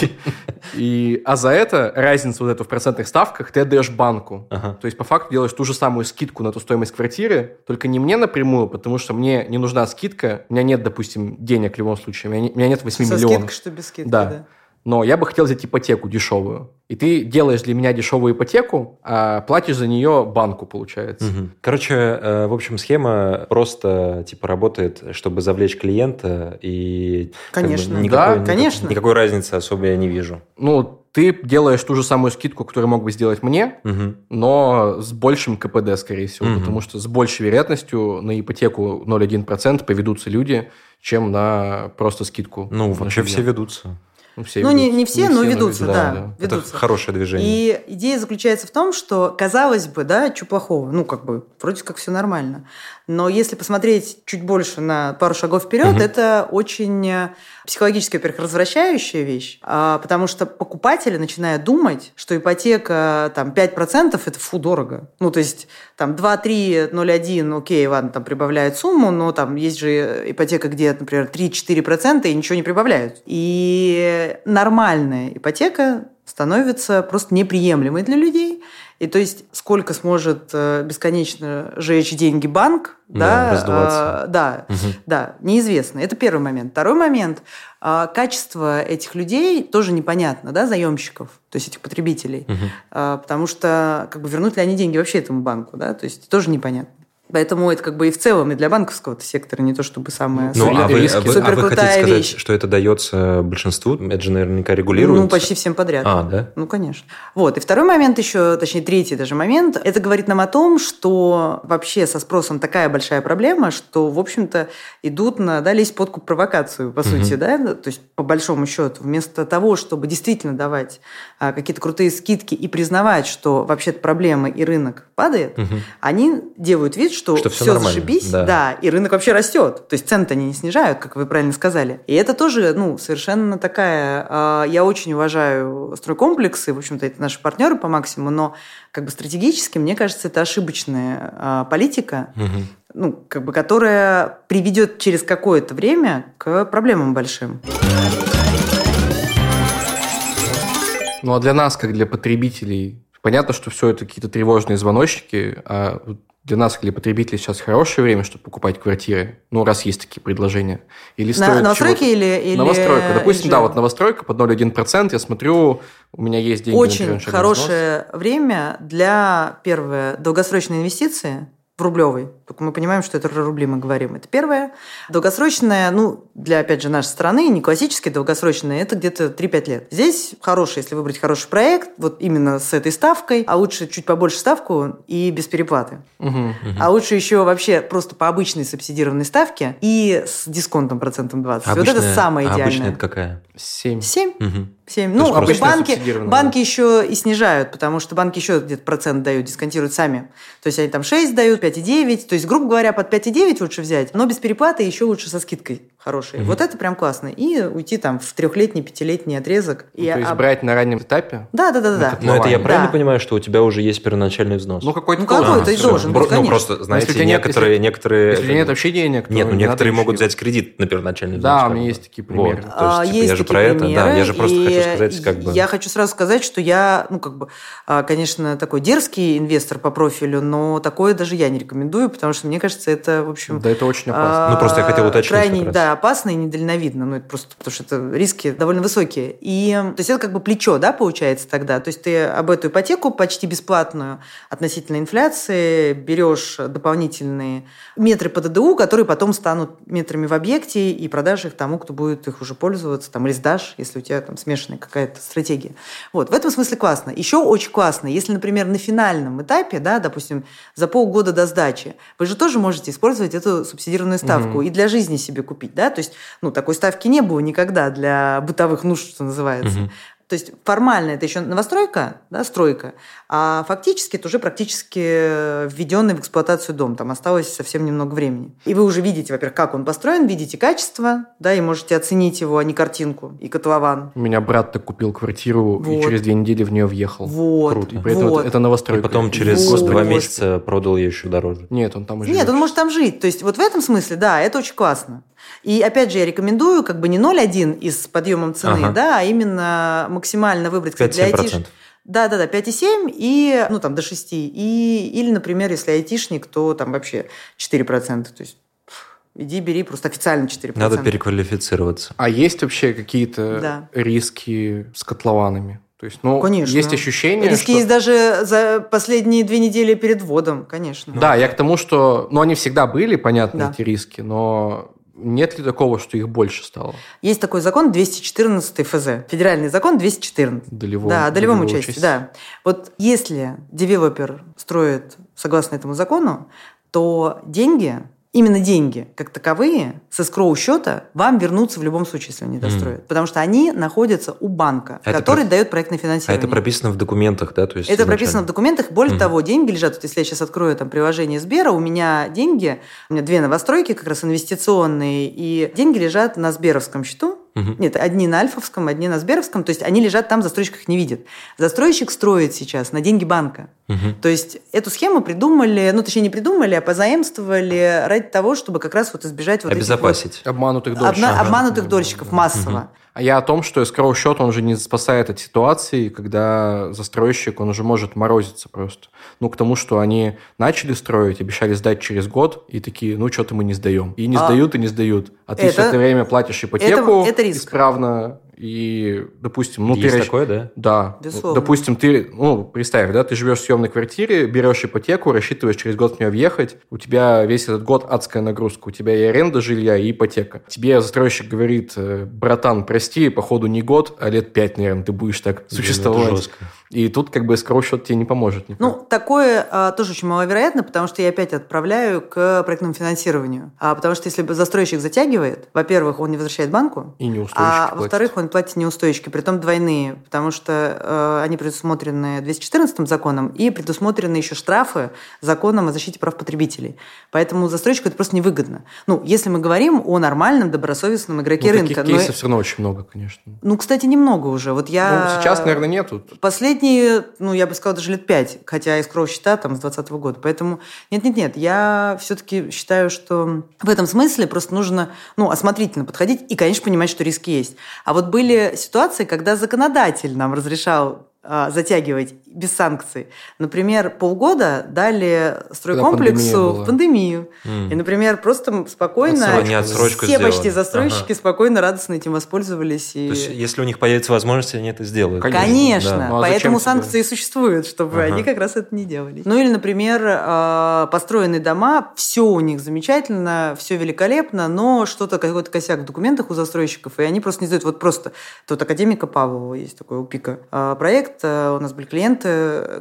и, а за это разницу вот эту в процентных ставках ты отдаешь банку. Ага. То есть, по факту делаешь ту же самую скидку на ту стоимость квартиры, только не мне напрямую, потому что мне не нужна скидка, у меня нет, допустим, денег в любом случае, у меня, у меня нет 8 Со миллионов.
Скидкой, что без скидки,
да.
да
но я бы хотел взять ипотеку дешевую. И ты делаешь для меня дешевую ипотеку, а платишь за нее банку, получается.
Угу. Короче, э, в общем, схема просто типа работает, чтобы завлечь клиента и
конечно,
как бы, никакой,
да, конечно,
никакой разницы особо я не вижу.
Ну, ты делаешь ту же самую скидку, которую мог бы сделать мне, угу. но с большим КПД, скорее всего, угу. потому что с большей вероятностью на ипотеку 0,1% поведутся люди, чем на просто скидку.
Ну, вообще все ведутся.
Ну, все ну не, не все, не но все, ведутся, но ведутся, да. да.
Ведутся. Это хорошее движение.
И идея заключается в том, что, казалось бы, да, что плохого? Ну, как бы, вроде как все нормально. Но если посмотреть чуть больше на пару шагов вперед, угу. это очень э, психологически, во-первых, развращающая вещь, а, потому что покупатели начинают думать, что ипотека там 5% это фу, дорого. Ну, то есть там 2, 3, 0, 1, окей, ладно, там прибавляют сумму, но там есть же ипотека, где, например, 3-4% и ничего не прибавляют. И нормальная ипотека становится просто неприемлемой для людей. И то есть сколько сможет э, бесконечно жечь деньги банк, да, да, э, да, угу. да, неизвестно. Это первый момент. Второй момент. Э, качество этих людей тоже непонятно, да, заемщиков, то есть этих потребителей. Угу. Э, потому что как бы вернут ли они деньги вообще этому банку, да, то есть тоже непонятно. Поэтому это как бы и в целом, и для банковского сектора не то чтобы самая
ну, супер, а вы, а вы, супер а вы хотите сказать, вещь. что это дается большинству? Это же наверняка регулируется?
Ну, почти всем подряд.
А, да?
Ну, конечно. Вот. И второй момент еще, точнее, третий даже момент, это говорит нам о том, что вообще со спросом такая большая проблема, что, в общем-то, идут на, да, лезть подкуп провокацию, по угу. сути, да, то есть, по большому счету, вместо того, чтобы действительно давать а, какие-то крутые скидки и признавать, что вообще-то проблемы и рынок падает, угу. они делают вид, что, что все, все зашибись, да. да, и рынок вообще растет. То есть цены-то они не снижают, как вы правильно сказали. И это тоже, ну, совершенно такая... Э, я очень уважаю стройкомплексы, в общем-то, это наши партнеры по максимуму, но как бы стратегически, мне кажется, это ошибочная э, политика, угу. ну, как бы, которая приведет через какое-то время к проблемам большим.
Ну, а для нас, как для потребителей, понятно, что все это какие-то тревожные звоночки, а для нас, для потребителей, сейчас хорошее время, чтобы покупать квартиры? Ну, раз есть такие предложения.
Или На, новостройки или, или...
Новостройка. Допустим, или... да, вот новостройка под 0,1%. Я смотрю, у меня есть деньги.
Очень хорошее время для, первое, долгосрочной инвестиции в рублевой. Только мы понимаем, что это рубли мы говорим. Это первое. Долгосрочное, ну, для, опять же, нашей страны, не классическое долгосрочное, это где-то 3-5 лет. Здесь хороший, если выбрать хороший проект, вот именно с этой ставкой, а лучше чуть побольше ставку и без переплаты. Угу, угу. А лучше еще вообще просто по обычной субсидированной ставке и с дисконтом процентом 20. Обычная, вот это самое идеальное.
Обычная это какая?
7.
7? Угу. 7. Ну, а банки, банки еще и снижают, потому что банки еще где-то процент дают, дисконтируют сами. То есть они там 6 дают, 5,9. То есть, грубо говоря, под 5,9 лучше взять, но без переплаты еще лучше со скидкой хорошие. Угу. Вот это прям классно. И уйти там в трехлетний, пятилетний отрезок.
Ну, и то есть об... брать на раннем этапе?
Да, да, да, да.
Но это я правильно да. понимаю, что у тебя уже есть первоначальный взнос?
Ну какой-то
ну, какой-то и должен быть,
Ну просто, знаете, если некоторые... Если, некоторые...
если нет вообще денег,
Нет, ну некоторые могут взять кредит на первоначальный взнос.
Да, у меня есть такие примеры. Вот.
То есть, типа, есть я же про это, да, я же просто хочу сказать, как бы...
Я хочу сразу сказать, что я, ну как бы, а, конечно, такой дерзкий инвестор по профилю, но такое даже я не рекомендую, потому что мне кажется, это, в общем...
Да, это очень опасно.
Ну просто я хотел уточнить.
Крайне, да, опасно и недальновидно видно, ну это просто потому что это риски довольно высокие. И то есть это как бы плечо, да, получается тогда. То есть ты об эту ипотеку почти бесплатную относительно инфляции берешь дополнительные метры по ДДУ, которые потом станут метрами в объекте и продашь их тому, кто будет их уже пользоваться, там, или сдашь, если у тебя там смешанная какая-то стратегия. Вот, в этом смысле классно. Еще очень классно, если, например, на финальном этапе, да, допустим, за полгода до сдачи, вы же тоже можете использовать эту субсидированную ставку угу. и для жизни себе купить, да, то есть, ну, такой ставки не было никогда для бытовых нужд, что называется. Угу. То есть формально это еще новостройка, да, стройка, а фактически это уже практически введенный в эксплуатацию дом. Там осталось совсем немного времени. И вы уже видите, во-первых, как он построен, видите качество, да, и можете оценить его, а не картинку и котлован.
У меня брат так купил квартиру
Вот.
и через две недели в нее въехал.
Вот,
Круто.
И при этом
вот.
это, это
И
новостройка.
потом через
Вот.
два месяца продал ее еще дороже.
Нет, он там уже
Нет,
живет.
он может там жить. То есть вот в этом смысле, да, это очень классно. И опять же, я рекомендую как бы не 0,1 и с подъемом цены,
Ага.
да, а именно максимально выбрать кстати, для
5-7%.
айтиш- Да, да, да, 5,7 и, ну, там, до 6. И, или, например, если айтишник, то там вообще 4%. То есть иди, бери, просто официально 4%.
Надо переквалифицироваться.
А есть вообще какие-то
Да.
риски с котлованами? То есть, ну,
Конечно.
есть ощущение,
Риски
что...
есть даже за последние две недели перед вводом, конечно.
Да, я к тому, что... Ну, они всегда были, понятно,
Да.
эти риски, но нет ли такого, что их больше стало?
Есть такой закон 214 ФЗ. Федеральный закон 214.
Долевого,
Да, о долевом участии, да. Вот если девелопер строит согласно этому закону, то деньги, именно деньги, как таковые, с эскроу счета вам вернутся в любом случае, если они достроят. Потому что они находятся у банка,
А
который
про-
дает проектное
А
финансирование.
это прописано в документах, да? То есть
Это
изначально?
прописано в документах. Более
Мгм.
того, деньги лежат. Вот если я сейчас открою там приложение Сбера, у меня деньги, у меня две новостройки как раз инвестиционные, и деньги лежат на Сберовском счету.
Мгм.
Нет, одни на Альфовском, одни на Сберовском. То есть они лежат там, застройщик их не видит. Застройщик строит сейчас на деньги банка.
Мгм.
То есть эту схему придумали, ну, точнее, не придумали, а позаимствовали ради того, чтобы как раз вот избежать вот этих
Обезопасить.
Обманутых
вот
дольщиков.
обна- обманутых дольщиков массово.
А я о том, что escrow счет, он же не спасает от ситуации, когда застройщик, он уже может морозиться просто. Ну, к тому, что они начали строить, обещали сдать через год, и такие, ну, что-то мы не сдаем. И не
А
сдают, и не сдают. А ты
это-
все это время платишь ипотеку
это риск.
исправно, и, допустим, ну,
Есть
ты...
такое, да?
Да.
Безусловно.
Допустим, ты, ну, представь, да, ты живешь в съемной квартире, берешь ипотеку, рассчитываешь через год в нее въехать, у тебя весь этот год адская нагрузка, у тебя и аренда жилья, и ипотека. Тебе застройщик говорит, э, братан, прости, походу не год, а лет пять, наверное, ты будешь так
Блин, это
существовать.
жестко.
И тут как бы escrow счет тебе не поможет. никак.
Ну, такое а, тоже очень маловероятно, потому что я опять отправляю к проектному финансированию. А, потому что если застройщик затягивает, во-первых, он не возвращает банку,
и неустойчивый
а во-вторых, он платит неустойчики, притом двойные, потому что э, они предусмотрены 214 законом и предусмотрены еще штрафы законом о защите прав потребителей. Поэтому застройщику это просто невыгодно. Ну, если мы говорим о нормальном, добросовестном игроке
Ну,
рынка.
таких
но-
кейсов все равно очень много, конечно.
ну, кстати, немного уже. Вот я...
Ну, сейчас, наверное, нету.
Последние, ну, я бы сказала, даже лет пять, хотя из кровь счета там с 2020 года. Поэтому нет-нет-нет, я все-таки считаю, что в этом смысле просто нужно, ну, осмотрительно подходить и, конечно, понимать, что риски есть. А вот были ситуации, когда законодатель нам разрешал а, затягивать без санкций. Например, полгода дали стройкомплексу в пандемию.
М.
И, например, просто спокойно
отсрочку
все
сделали.
почти застройщики
Ага.
спокойно, радостно этим воспользовались. И...
То есть, если у них появится возможность, они это сделают.
Конечно.
Конечно,
Да.
Ну, а
поэтому
тебе?
санкции и существуют, чтобы
Ага.
они как раз это не делали. Ну или, например, э, построенные дома, все у них замечательно, все великолепно, но что-то, какой-то косяк в документах у застройщиков, и они просто не сдают. Вот просто тут академика Павлова есть такой у ПИКа э, проект, э, у нас были клиенты,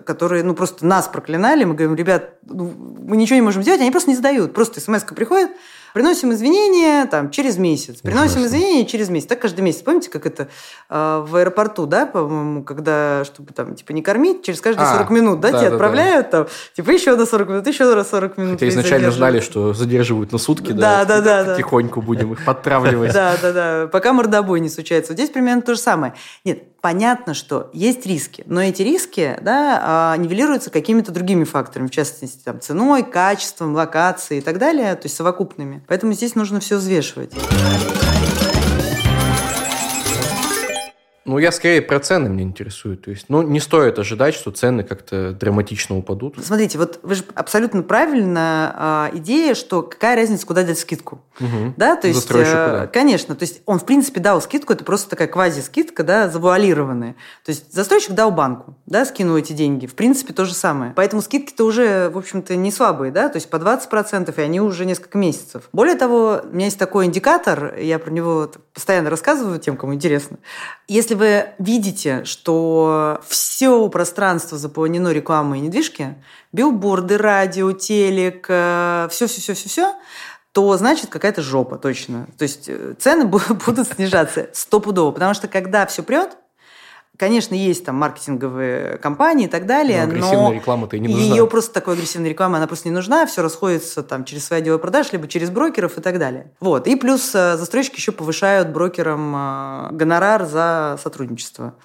которые, ну, просто нас проклинали, мы говорим, ребят, ну, мы ничего не можем сделать, они просто не сдают, просто смс приходит, Приносим извинения там, через месяц. Приносим
Ужасно.
извинения через месяц. Так каждый месяц. Помните, как это э, в аэропорту, да, по-моему, когда, чтобы там, типа, не кормить, через каждые
А,
40 минут, да,
да,
тебе
да,
отправляют там, типа, еще на 40 минут, еще на 40 минут.
Хотя изначально знали, что задерживают на сутки,
Да, да, да, да.
потихоньку будем их подтравливать. *laughs*
Да, да, да. Пока мордобой не случается. Вот здесь примерно то же самое. Нет, понятно, что есть риски, но эти риски да, а, нивелируются какими-то другими факторами, в частности, там, ценой, качеством, локацией и так далее, то есть совокупными. Поэтому здесь нужно все взвешивать.
Ну, я скорее про цены меня интересует. То есть, ну, не стоит ожидать, что цены как-то драматично упадут.
Смотрите, вот вы же абсолютно правильно а, идея, что какая разница, куда дать скидку.
Мгм.
Да, то есть, э, конечно, то есть он, в принципе, дал скидку, это просто такая квази-скидка, да, завуалированная. То есть застройщик дал банку, да, скинул эти деньги. В принципе, то же самое. Поэтому скидки-то уже, в общем-то, не слабые, да, то есть по 20%, и они уже несколько месяцев. Более того, у меня есть такой индикатор, я про него постоянно рассказываю тем, кому интересно. Если вы видите, что все пространство заполнено рекламой и недвижки, билборды, радио, телек, все-все-все-все-все, то значит какая-то жопа, точно. То есть э, цены бу- *laughs* будут снижаться стопудово. Потому что когда все прет, Конечно, есть там маркетинговые компании и так далее,
но агрессивная
но
реклама-то и не нужна.
ее просто такой агрессивной рекламы, она просто не нужна, все расходится там через свои отделы продаж, либо через брокеров и так далее. Вот. И плюс э, застройщики еще повышают брокерам э, гонорар за сотрудничество.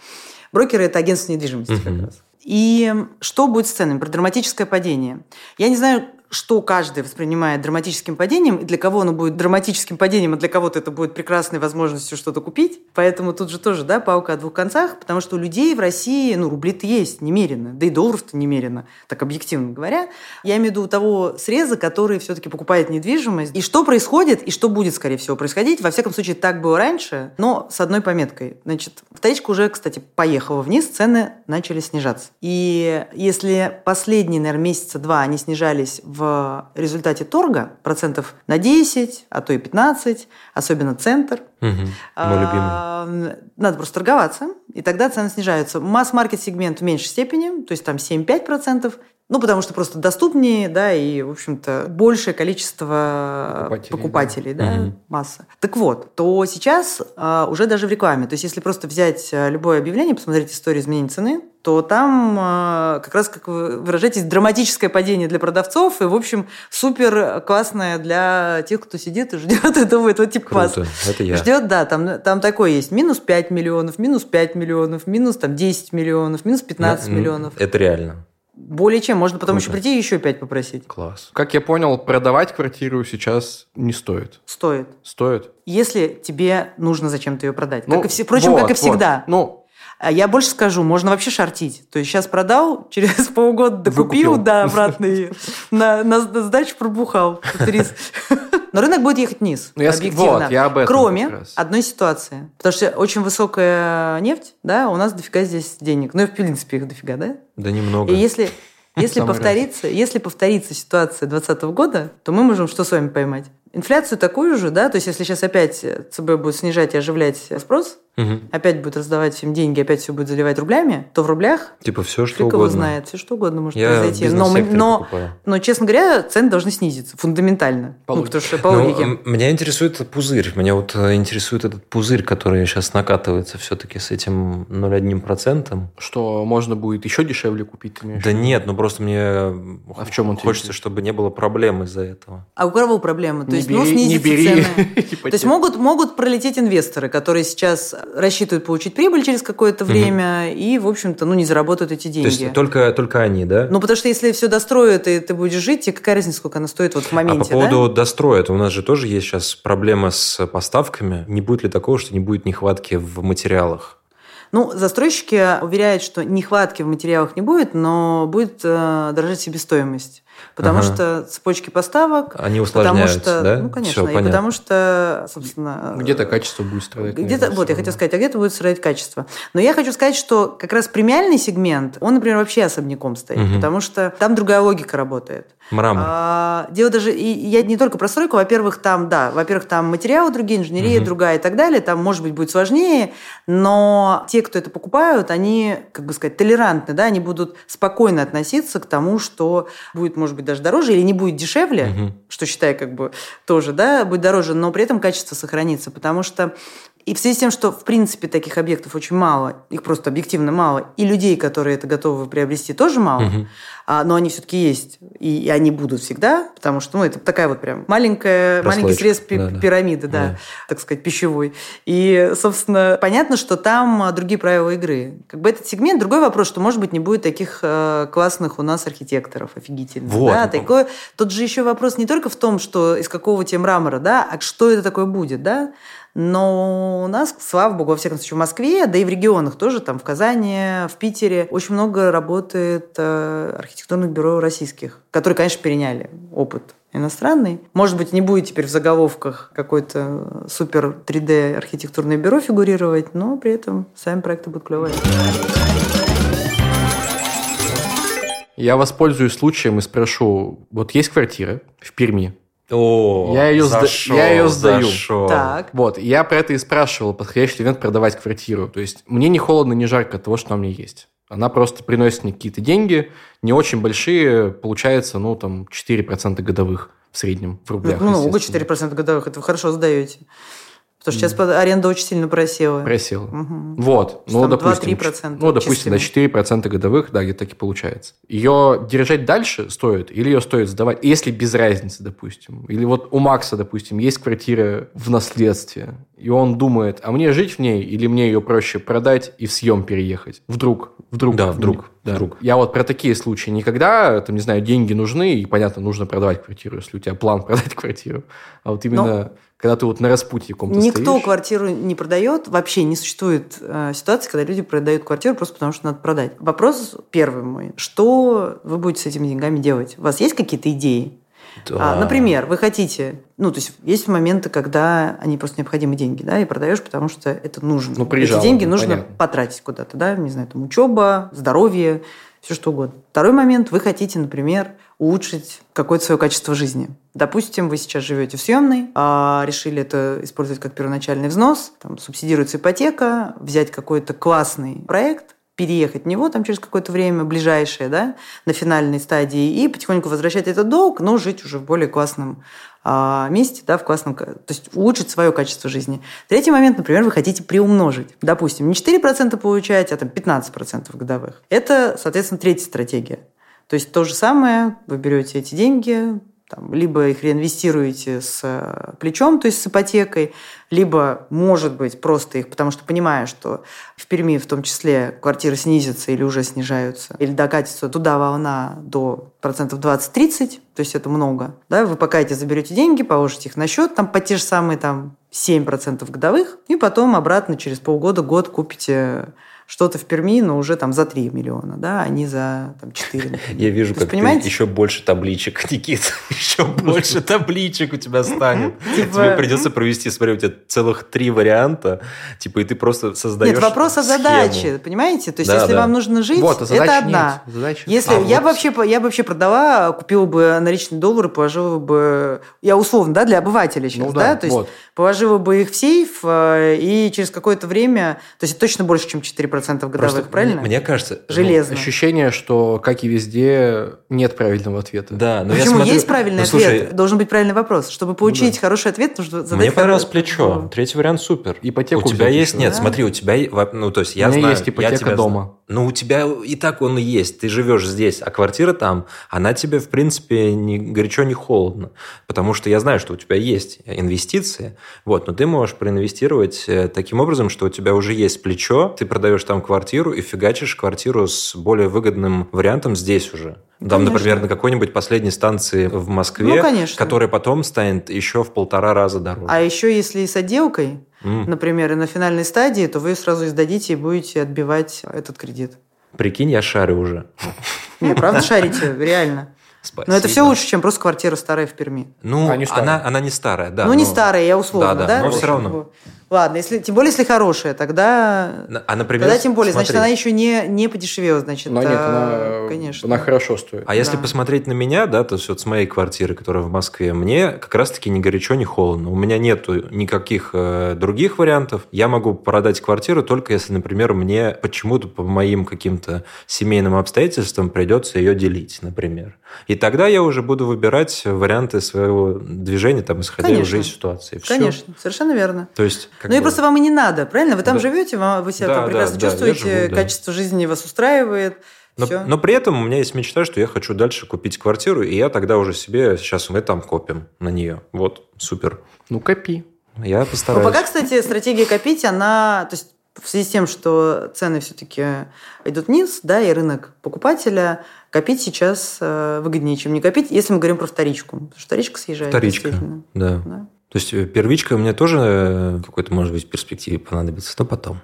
Брокеры – это агентство недвижимости как раз. И что будет с ценами? Про драматическое падение. Я не знаю, что каждый воспринимает драматическим падением, и для кого оно будет драматическим падением, а для кого-то это будет прекрасной возможностью что-то купить. Поэтому тут же тоже, да, паука о двух концах, потому что у людей в России, ну, рубли-то есть немерено, да и долларов-то немерено, так объективно говоря. Я имею в виду того среза, который все-таки покупает недвижимость. И что происходит, и что будет, скорее всего, происходить. Во всяком случае, так было раньше, но с одной пометкой. Значит, вторичка уже, кстати, поехала вниз, цены начали снижаться. И если последние, наверное, месяца два они снижались в в результате торга процентов на 10, а то и 15, особенно центр.
Угу. Любимый.
Надо просто торговаться, и тогда цены снижаются. Масс-маркет сегмент в меньшей степени, то есть там 7-5%, ну, потому что просто доступнее, да, и, в общем-то, большее количество покупателей, покупателей да, да угу. масса. Так вот, то сейчас а, уже даже в рекламе, то есть если просто взять а, любое объявление, посмотреть историю изменения цены, то там э, как раз, как вы выражаетесь, драматическое падение для продавцов и, в общем, супер классное для тех, кто сидит и ждет и думает, вот типа вас.
это я.
Ждет, да, там, там такое есть. Минус 5 миллионов, минус 5 миллионов, минус там 10 миллионов, минус 15 да, миллионов.
Это реально.
Более чем. Можно потом Круто. еще прийти и еще 5 попросить.
Класс.
Как я понял, продавать квартиру сейчас не стоит.
Стоит.
Стоит.
Если тебе нужно зачем-то ее продать. Ну, как и все, впрочем, вот, как и всегда.
Вот. Ну,
а я больше скажу, можно вообще шортить. То есть сейчас продал, *laughs* через полгода докупил, Выкупил. да, обратно на, на, на сдачу пробухал. *laughs* Но рынок будет ехать вниз, ну, я, объективно.
Вот, я об этом
Кроме одной ситуации. Потому что очень высокая нефть, да, у нас дофига здесь денег. Ну и в принципе их дофига, да?
Да немного.
И если, *laughs* если, повторится, если повторится ситуация 2020 года, то мы можем что с вами поймать? Инфляцию такую же, да, то есть если сейчас опять ЦБ будет снижать и оживлять спрос, угу. опять будет раздавать всем деньги, опять все будет заливать рублями, то в рублях
типа все что угодно.
знает, все что угодно может Я произойти. Но, но, но, честно говоря, цены должны снизиться фундаментально.
По ну, потому
что по ну, логике.
Меня интересует этот пузырь. Меня вот э, интересует этот пузырь, который сейчас накатывается все-таки с этим 0,1%.
Что можно будет еще дешевле купить?
Да нет, ну просто мне а в чем он хочется, чтобы не было проблем из-за этого.
А у кого проблемы? То не есть, ну, бери, ну, снизится не бери. цены. *laughs* То есть могут, могут пролететь инвесторы, которые сейчас рассчитывают получить прибыль через какое-то время угу. и, в общем-то, ну, не заработают эти деньги.
То есть только, только они, да?
Ну, потому что если все достроят, и ты будешь жить, тебе какая разница, сколько она стоит вот в моменте,
А по поводу да? достроят, у нас же тоже есть сейчас проблема с поставками. Не будет ли такого, что не будет нехватки в материалах?
Ну, застройщики уверяют, что нехватки в материалах не будет, но будет э, дорожать себестоимость. Потому ага. что цепочки поставок...
Они усложняются,
потому что,
да?
Ну, конечно. Все, и потому что, собственно...
Где-то качество будет страдать.
Где-то, вот, я хотела сказать, а где-то будет страдать качество. Но я хочу сказать, что как раз премиальный сегмент, он, например, вообще особняком стоит, угу. потому что там другая логика работает.
Мрамор.
А, дело даже... И я не только про стройку, во-первых, там, да, во-первых, там материалы другие, инженерия угу. другая и так далее, там, может быть, будет сложнее, но те, кто это покупают, они, как бы сказать, толерантны, да, они будут спокойно относиться к тому, что будет, может быть, даже дороже или не будет дешевле, угу. что считай как бы тоже, да, будет дороже, но при этом качество сохранится, потому что и в связи с тем, что, в принципе, таких объектов очень мало, их просто объективно мало, и людей, которые это готовы приобрести, тоже мало, угу. А, но они все-таки есть, и, и они будут всегда, потому что ну, это такая вот прям маленькая, маленький срез да, пирамиды, да. Да, так сказать, пищевой. И, собственно, понятно, что там другие правила игры. Как бы этот сегмент, другой вопрос, что, может быть, не будет таких э, классных у нас архитекторов офигительных. Вот. Да? Такое, тут же еще вопрос не только в том, что из какого тебе мрамора, да, а что это такое будет, да? Но у нас, слава богу, во всяком случае, в Москве, да и в регионах тоже, там в Казани, в Питере, очень много работает э, архитектурных бюро российских, которые, конечно, переняли опыт иностранный. Может быть, не будет теперь в заголовках какой-то супер 3D архитектурное бюро фигурировать, но при этом сами проекты будут клевые.
Я воспользуюсь случаем и спрошу, вот есть квартира в Перми,
о,
я ее, зашел, сда... я ее сдаю.
Зашел.
Так.
Вот, я про это и спрашивал, подходящий ли вариант продавать квартиру. То есть мне не холодно, не жарко от того, что она мне есть. Она просто приносит мне какие-то деньги, не очень большие, получается, ну, там, 4% годовых в среднем, в рублях.
Ну, много 4% годовых, это вы хорошо сдаете. Потому что сейчас аренда очень сильно просела.
Просела. Угу. Вот. Ну, допустим, 2-3%. Ну, допустим, на 4% годовых, да, где-то так и получается. Ее держать дальше стоит или ее стоит сдавать, если без разницы, допустим. Или вот у Макса, допустим, есть квартира в наследстве, и он думает, а мне жить в ней или мне ее проще продать и в съем переехать? Вдруг. Вдруг.
Да, вдруг.
Да. вдруг. Я вот про такие случаи. Никогда, там, не знаю, деньги нужны, и, понятно, нужно продавать квартиру, если у тебя план *laughs* продать квартиру. А вот именно... Но когда ты вот на распутье каком-то
Никто
стоишь.
квартиру не продает. Вообще не существует э, ситуации, когда люди продают квартиру просто потому, что надо продать. Вопрос первый мой. Что вы будете с этими деньгами делать? У вас есть какие-то идеи? Да. А, например, вы хотите, ну, то есть есть моменты, когда они просто необходимы деньги, да, и продаешь, потому что это нужно.
Ну, приезжал,
Эти деньги нужно понятно. потратить куда-то, да, не знаю, там учеба, здоровье, все что угодно. Второй момент, вы хотите, например, улучшить какое-то свое качество жизни. Допустим, вы сейчас живете в съемной, а решили это использовать как первоначальный взнос, там субсидируется ипотека, взять какой-то классный проект, переехать в него там через какое-то время, ближайшее, да, на финальной стадии, и потихоньку возвращать этот долг, но жить уже в более классном а, месте, да, в классном, то есть улучшить свое качество жизни. Третий момент, например, вы хотите приумножить. Допустим, не 4% получаете, а там 15% годовых. Это, соответственно, третья стратегия. То есть то же самое, вы берете эти деньги, там, либо их реинвестируете с э, плечом, то есть с ипотекой, либо, может быть, просто их, потому что понимая, что в Перми в том числе квартиры снизятся или уже снижаются, или докатится туда волна до процентов 20-30, то есть это много, да, вы пока эти заберете деньги, положите их на счет, там по те же самые там 7% годовых, и потом обратно через полгода, год купите что-то в Перми, но уже там за 3 миллиона, да, а не за там, 4. *laughs* Например.
Я вижу, как понимаете? ты еще больше табличек, *laughs* Никит, *laughs* еще больше табличек у тебя станет. Типа... Тебе придется провести, смотри, у тебя целых три варианта, типа, и ты просто создаешь
Нет, вопрос о задаче, понимаете? То есть, если вам нужно жить, вот, это одна. Если а я, вообще, я вообще продала, купила бы наличные доллары, положила бы, я условно, да, для обывателя сейчас, ну, да, то есть положила бы их в сейф, э, и через какое-то время, то есть точно больше, чем 4% годовых, Просто правильно?
Мне кажется...
Ну, Железно. Ну, ощущение, что, как и везде, нет правильного ответа.
Да,
но Почему? Я смотрю... Есть правильный ну, ответ. Слушай... Должен быть правильный вопрос. Чтобы получить да. хороший ответ, нужно задать...
Мне понравилось плечо. Третий вариант супер.
Ипотеку
У тебя есть... Еще. Нет, да? смотри, у тебя... Ну, то есть я
у меня
знаю...
есть ипотека
я тебя
дома.
Ну, у тебя и так он и есть. Ты живешь здесь, а квартира там, она тебе, в принципе, не горячо, не холодно. Потому что я знаю, что у тебя есть инвестиции, вот, но ты можешь проинвестировать э, таким образом, что у тебя уже есть плечо, ты продаешь там квартиру и фигачишь квартиру с более выгодным вариантом здесь уже. Там, конечно. например, на какой-нибудь последней станции в Москве, ну, конечно. которая потом станет еще в полтора раза дороже.
А еще если с отделкой, mm. например, и на финальной стадии, то вы сразу издадите и будете отбивать этот кредит.
Прикинь, я шарю уже.
Не, правда шарите, реально. Спасибо. Но это все лучше, чем просто квартира старая в Перми.
Ну, а она, она не старая, да.
Ну, но... не старая, я условно, да? да,
да но все равно.
Ладно, если, тем более, если хорошая, тогда...
А, например,
тогда тем более, смотри. значит, она еще не, не подешевела, значит,
Но нет, а, она, конечно. она хорошо стоит.
А да. если посмотреть на меня, да, то есть вот с моей квартиры, которая в Москве, мне как раз-таки ни горячо, ни холодно. У меня нету никаких э, других вариантов. Я могу продать квартиру только если, например, мне почему-то по моим каким-то семейным обстоятельствам придется ее делить, например. И тогда я уже буду выбирать варианты своего движения, там, исходя конечно. уже из ситуации.
Все. Конечно, совершенно верно.
То есть
ну и просто вам и не надо, правильно? Вы там да. живете, вы себя да, прекрасно да, чувствуете, живу, качество жизни вас устраивает.
Но, но при этом у меня есть мечта, что я хочу дальше купить квартиру, и я тогда уже себе, сейчас мы там копим на нее. Вот, супер.
Ну, копи.
Я постараюсь.
Ну, пока, кстати, стратегия копить, она... То есть в связи с тем, что цены все-таки идут вниз, да, и рынок покупателя, копить сейчас э, выгоднее, чем не копить, если мы говорим про вторичку. Потому что вторичка съезжает.
Вторичка, да. да. То есть э, первичка мне тоже э, какой-то, может быть, в перспективе понадобится, но потом.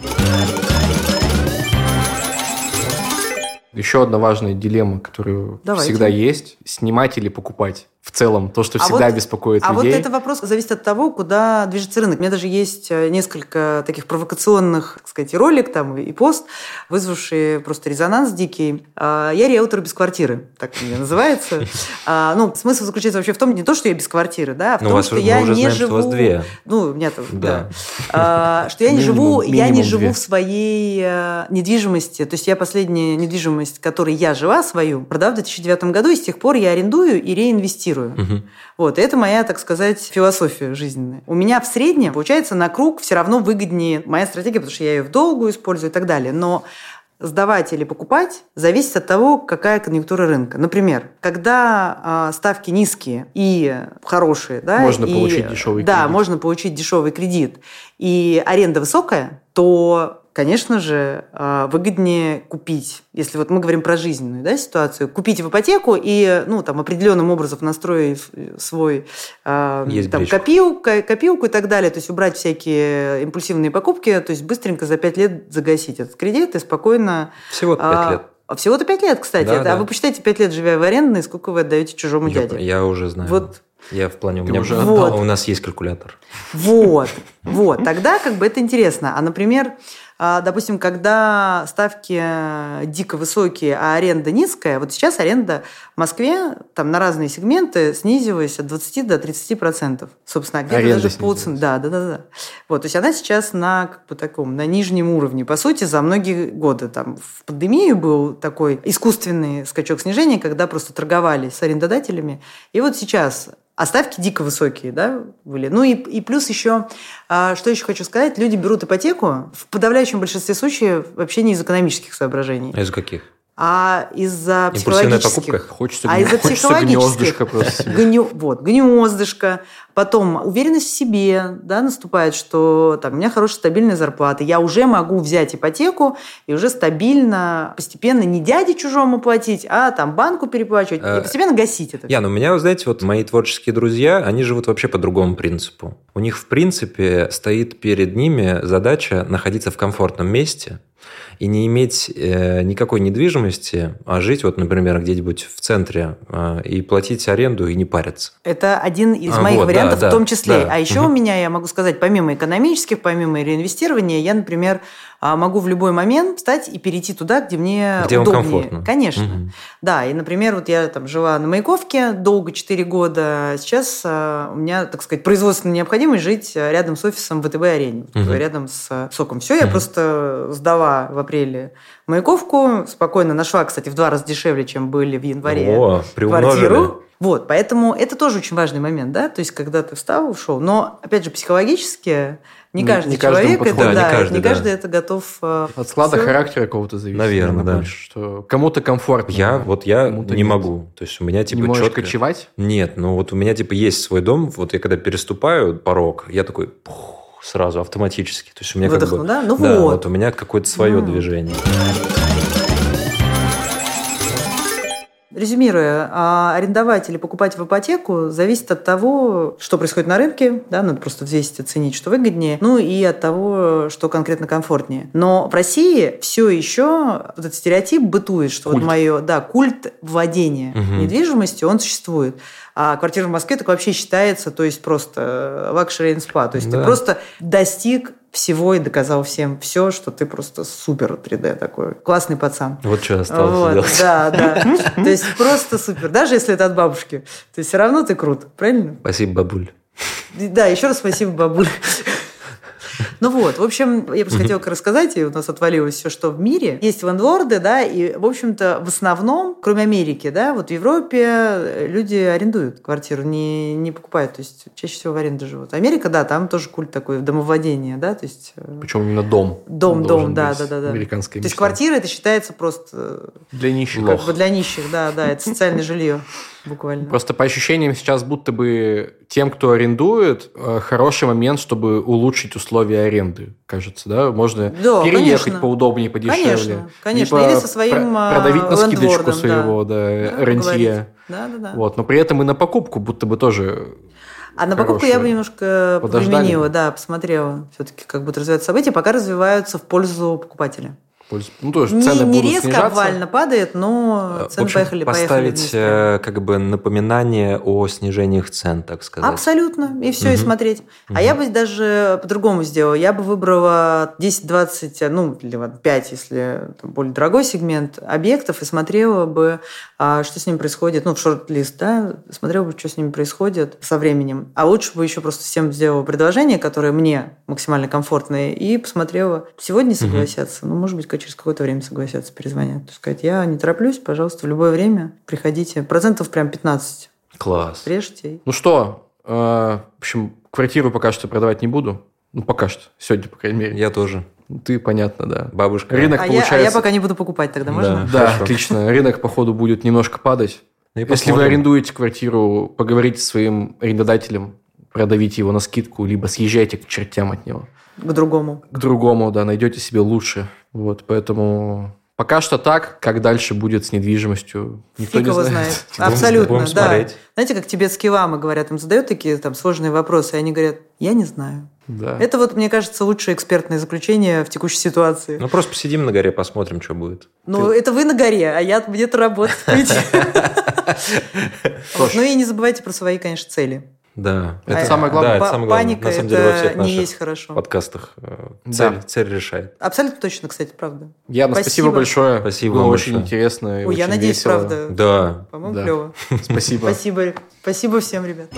Еще одна важная дилемма, которая Давайте. всегда есть. Снимать или покупать? В целом, то, что а всегда вот, беспокоит
а
людей.
А вот этот вопрос зависит от того, куда движется рынок. У меня даже есть э, несколько таких провокационных, так сказать, ролик там и пост, вызвавшие просто резонанс дикий. А, я риэлтор без квартиры, так у меня называется. *laughs* А, ну, смысл заключается вообще в том, не то, что я без квартиры, да, а в ну, том, что я не живу... Ну, у меня там, да. Что я не живу, я не живу в своей э, недвижимости. То есть я последняя недвижимость, которой я жила свою, продала в 2009 году, и с тех пор я арендую и реинвестирую инвестирую. Угу. Вот, это моя, так сказать, философия жизненная. У меня в среднем, получается, на круг все равно выгоднее моя стратегия, потому что я ее в долгую использую и так далее. Но сдавать или покупать зависит от того, какая конъюнктура рынка. Например, когда э, ставки низкие и хорошие, да,
можно
и,
получить дешевый
да,
кредит.
можно получить дешевый кредит, и аренда высокая, то конечно же, а, выгоднее купить, если вот мы говорим про жизненную да, ситуацию, купить в ипотеку и ну, там, определенным образом настроив свой там, копилку, копилку и так далее, то есть убрать всякие импульсивные покупки, то есть быстренько за 5 лет загасить этот кредит и спокойно...
Всего 5 а, лет.
Всего-то 5 лет, кстати. Да, а да. вы посчитайте 5 лет, живя в арендной, сколько вы отдаете чужому
я,
дяде?
Я уже знаю. Вот я в плане, у меня
уже
вот. у нас есть калькулятор.
Вот, вот. Тогда как бы это интересно. А, например, а, допустим, когда ставки э, дико высокие, а аренда низкая, вот сейчас аренда в Москве там на разные сегменты снизилась от 20 до 30 процентов. Собственно, где-то даже полцены. Да, да, да, да. Вот, то есть она сейчас на как бы таком, на нижнем уровне, по сути, за многие годы. Там в пандемию был такой искусственный скачок снижения, когда просто торговали с арендодателями. И вот сейчас а ставки дико высокие, да, были. Ну и, и плюс еще, а, что еще хочу сказать, люди берут ипотеку в подавляющем большинстве случаев вообще не из экономических соображений.
А из каких?
А из-за психологических...
покупка. Хочется,
а из-за
психологических...
Гнё... Вот, гнездышко. Потом уверенность в себе да, наступает, что там, у меня хорошая стабильная зарплата, я уже могу взять ипотеку и уже стабильно, постепенно не дяде чужому платить, а там банку переплачивать и э, постепенно гасить это.
Я, ну у меня, знаете, вот мои творческие друзья, они живут вообще по другому принципу. У них, в принципе, стоит перед ними задача находиться в комфортном месте, и не иметь э, никакой недвижимости, а жить вот, например, где-нибудь в центре э, и платить аренду и не париться.
Это один из а, моих вот, вариантов да, в том числе. Да. А еще угу. у меня, я могу сказать, помимо экономических, помимо реинвестирования, я, например, а могу в любой момент встать и перейти туда, где мне
где
удобнее.
комфортно.
Конечно. Угу. Да, и, например, вот я там жила на Маяковке долго, 4 года. Сейчас а, у меня, так сказать, производственная необходимость жить рядом с офисом ВТБ-арене, угу. рядом с СОКом. Все, угу. я просто сдала в апреле Маяковку, спокойно нашла, кстати, в два раза дешевле, чем были в январе
О,
квартиру. Вот, поэтому это тоже очень важный момент, да, то есть когда ты встал, ушел. Но, опять же, психологически не каждый не человек это, да, не каждый, не каждый да. это готов. Э,
От склада все. характера какого-то зависит.
Наверное, да.
Больше, что кому-то комфортно.
Я вот я не нет. могу. То есть у меня типа
не можешь
четко...
кочевать?
Нет, ну вот у меня типа есть свой дом. Вот я когда переступаю порог, я такой пух, сразу автоматически. То есть у меня
Выдохну,
как бы,
да? Ну
да,
вот.
вот у меня какое-то свое mm. движение.
Резюмируя, а арендовать или покупать в ипотеку зависит от того, что происходит на рынке, да, надо просто взвесить, оценить, что выгоднее, ну и от того, что конкретно комфортнее. Но в России все еще вот этот стереотип бытует, что культ. вот мое, да, культ владения угу. недвижимостью, он существует. А квартира в Москве так вообще считается, то есть просто luxury and spa, то есть да. ты просто достиг всего и доказал всем все, что ты просто супер 3D такой. Классный пацан.
Вот что осталось вот, делать.
Да, да. *laughs* То есть просто супер. Даже если это от бабушки. То есть все равно ты крут. Правильно?
Спасибо, бабуль.
Да, еще раз спасибо, бабуль. Ну вот, в общем, я просто хотела рассказать, и у нас отвалилось все, что в мире. Есть лендлорды, да, и, в общем-то, в основном, кроме Америки, да, вот в Европе люди арендуют квартиру, не, не покупают, то есть чаще всего в аренду живут. Америка, да, там тоже культ такой домовладения, да, то есть...
Э, Причем именно дом.
Дом, дом, да, да, да, да.
Американская
То есть квартира это считается просто...
Для нищих.
Как бы для нищих, да, да, это социальное жилье буквально.
Просто по ощущениям сейчас будто бы тем, кто арендует, э, хороший момент, чтобы улучшить условия аренды, кажется, да? Можно да, переехать конечно. поудобнее, подешевле.
Конечно, конечно. Либо Или со своим
продавить на скидочку своего да. Да, рентье.
Да, да, да.
Вот. Но при этом и на покупку будто бы тоже
а на покупку я бы немножко Подождали. применила, да, посмотрела все-таки, как будут развиваться события, пока развиваются в пользу покупателя.
Ну, тоже цены
не,
не
резко
снижаться.
обвально падает, но
э, цены общем, поехали, поставить
поехали
э, как бы напоминание о снижениях цен, так сказать.
Абсолютно. И все, угу. и смотреть. Угу. А я бы даже по-другому сделала. Я бы выбрала 10-20, ну, или 5, если там, более дорогой сегмент объектов, и смотрела бы, а, что с ними происходит, ну, в шорт-лист, да, смотрела бы, что с ними происходит со временем. А лучше бы еще просто всем сделала предложение, которое мне максимально комфортное, и посмотрела, сегодня согласятся, угу. ну, может быть, через какое-то время согласятся, перезвонят. То сказать, я не тороплюсь, пожалуйста, в любое время приходите. Процентов прям 15
Класс.
Режьте.
Ну что, э, в общем, квартиру пока что продавать не буду. Ну, пока что. Сегодня, по крайней мере.
Я тоже.
Ты, понятно, да.
Бабушка.
Рынок
А я, а я
получается...
пока не буду покупать тогда, можно?
Да,
Хорошо.
отлично. Рынок, походу, будет немножко падать.
Ну и
Если вы
посмотрим.
арендуете квартиру, поговорите со своим арендодателем, продавите его на скидку, либо съезжайте к чертям от него.
К другому.
К другому, да, найдете себе лучше. Вот, поэтому пока что так. Как дальше будет с недвижимостью, никто
Фиг
не
его
знает.
знает. *laughs*
Будем-
Абсолютно,
будем
да.
смотреть.
Знаете, как тибетские ламы говорят, им задают такие там сложные вопросы, и они говорят, я не знаю.
Да.
Это вот, мне кажется, лучшее экспертное заключение в текущей ситуации.
Ну, просто посидим на горе, посмотрим, что будет.
Ну, это вы на горе, а я где-то работать. *laughs* *laughs* Ну и не забывайте про свои, конечно, цели.
Да.
Это
А-
самое главное.
Да, это самое главное.
Паника
На самом деле, во всех
не есть хорошо.
подкастах э,
Да.
цель, цель решает.
Абсолютно точно, кстати, правда.
Яна, спасибо,
Спасибо.
большое.
Спасибо
Было
вам
очень
большое.
интересно. и
Ой, я
очень
надеюсь,
весело.
правда.
Да.
По-моему,
Да.
клево. *laughs*
Спасибо.
Спасибо. Спасибо всем, ребят.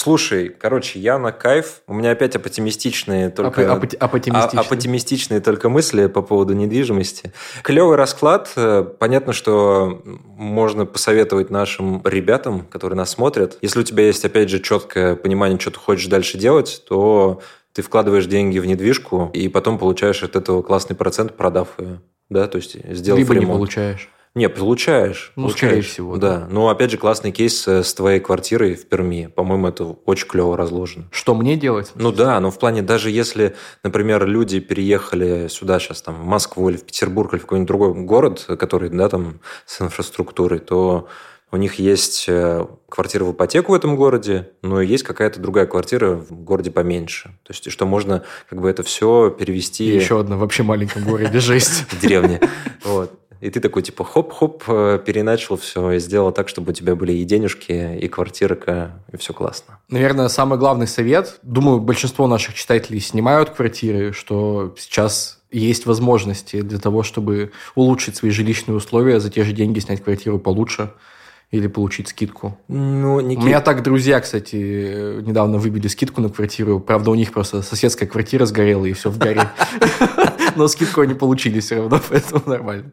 Слушай, короче, я на кайф. У меня опять апотемистичные только...
Апоти- апотемистичные.
Апотемистичные только мысли по поводу недвижимости. Клевый расклад. Э, Понятно, что можно посоветовать нашим ребятам, которые нас смотрят. Если у тебя есть, опять же, четкое понимание, что ты хочешь дальше делать, то ты вкладываешь деньги в недвижку и потом получаешь от этого классный процент, продав ее. Да, то есть сделав
Либо не
ремонт.
получаешь.
Не, получаешь.
Ну,
получаешь.
скорее всего,
Да.
да.
Ну, опять же, классный кейс э, с твоей квартирой в Перми. По-моему, это очень клево разложено.
Что мне делать?
Ну да, но в плане, даже если, например, люди переехали сюда сейчас, там, в Москву или в Петербург или в какой-нибудь другой город, который, да, там, с инфраструктурой, то у них есть э, квартира в ипотеку в этом городе, но есть какая-то другая квартира в городе поменьше. То есть, что можно как бы это все перевести
И еще одна вообще маленьком городе *laughs* жесть.
в деревне. Вот. И ты такой, типа, хоп-хоп, э, переначал все и сделал так, чтобы у тебя были и денежки, и квартирка, и все классно.
Наверное, самый главный совет, думаю, большинство наших читателей снимают квартиры, что сейчас есть возможности для того, чтобы улучшить свои жилищные условия, за те же деньги снять квартиру получше или получить скидку.
Ну,
У
Никит,
меня так друзья, кстати, недавно выбили скидку на квартиру. Правда, у них просто соседская квартира сгорела, и все в горе. *laughs* Но скидку они получили все равно, поэтому нормально.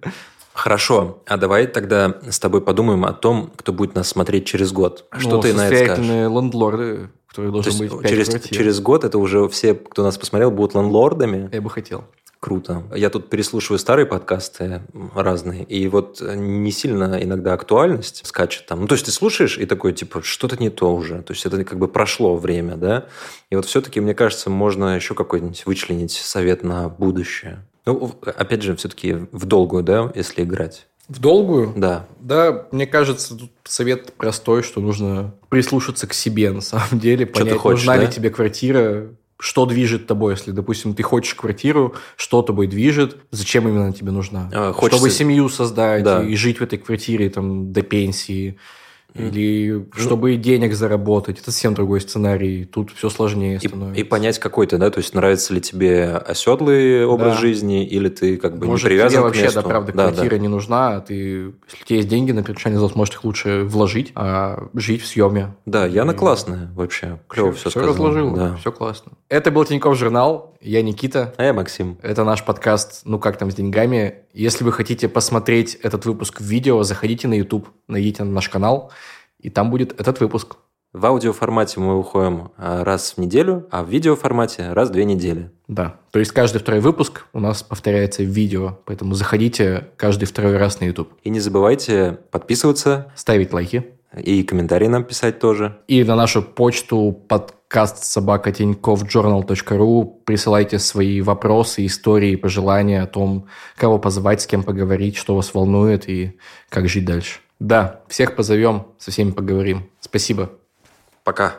Хорошо, а давай тогда с тобой подумаем о том, кто будет нас смотреть через год. Что
Ну,
ты на это скажешь?
лендлорды, которые
То
должны
есть
быть
через,
квартир.
через год это уже все, кто нас посмотрел, будут ландлордами?
Я бы хотел.
Круто. Я тут переслушиваю старые подкасты разные, и вот не сильно иногда актуальность скачет там. Ну, то есть ты слушаешь и такой, типа, что-то не то уже. То есть это как бы прошло время, да? И вот все-таки, мне кажется, можно еще какой-нибудь вычленить совет на будущее. Ну, опять же, все-таки в долгую, да, если играть.
В долгую?
Да.
Да, мне кажется, тут совет простой, что нужно прислушаться к себе на самом *laughs* деле,
Что ты
понять,
хочешь,
нужна
да?
ли тебе квартира, что движет тобой, если, допустим, ты хочешь квартиру, что тобой движет, зачем именно тебе нужна.
А, хочется-
Чтобы семью создать
Да.
и жить в этой квартире там, до пенсии, или чтобы денег заработать. Это совсем другой сценарий. Тут все сложнее
И,
становится.
и понять какой-то, да, то есть нравится ли тебе оседлый образ
Да.
жизни, или ты как бы
Может,
не привязан
тебе
к
вообще,
месту.
да, правда,
Да,
квартира не нужна, а ты, если у тебя есть деньги, на первоначальный взнос, может их лучше вложить, а жить в съеме.
Да, Яна
И-
классная вообще. Клево все,
все
сказала.
разложил,
Да.
все классно. Это был Тинькофф журнал, я Никита.
А я Максим.
Это наш подкаст «Ну как там с деньгами?». Если вы хотите посмотреть этот выпуск в видео, заходите на YouTube, найдите на наш канал, и там будет этот выпуск.
В аудиоформате мы выходим а, раз в неделю, а в видеоформате раз в две недели.
Да, то есть каждый второй выпуск у нас повторяется в видео, поэтому заходите каждый второй раз на YouTube.
И не забывайте подписываться
Ставить лайки.
и комментарии нам писать тоже.
И на нашу почту подкаст собака ру присылайте свои вопросы, истории, пожелания о том, кого позвать, с кем поговорить, что вас волнует и как жить дальше. Да, всех позовем, со всеми поговорим. Спасибо.
Пока.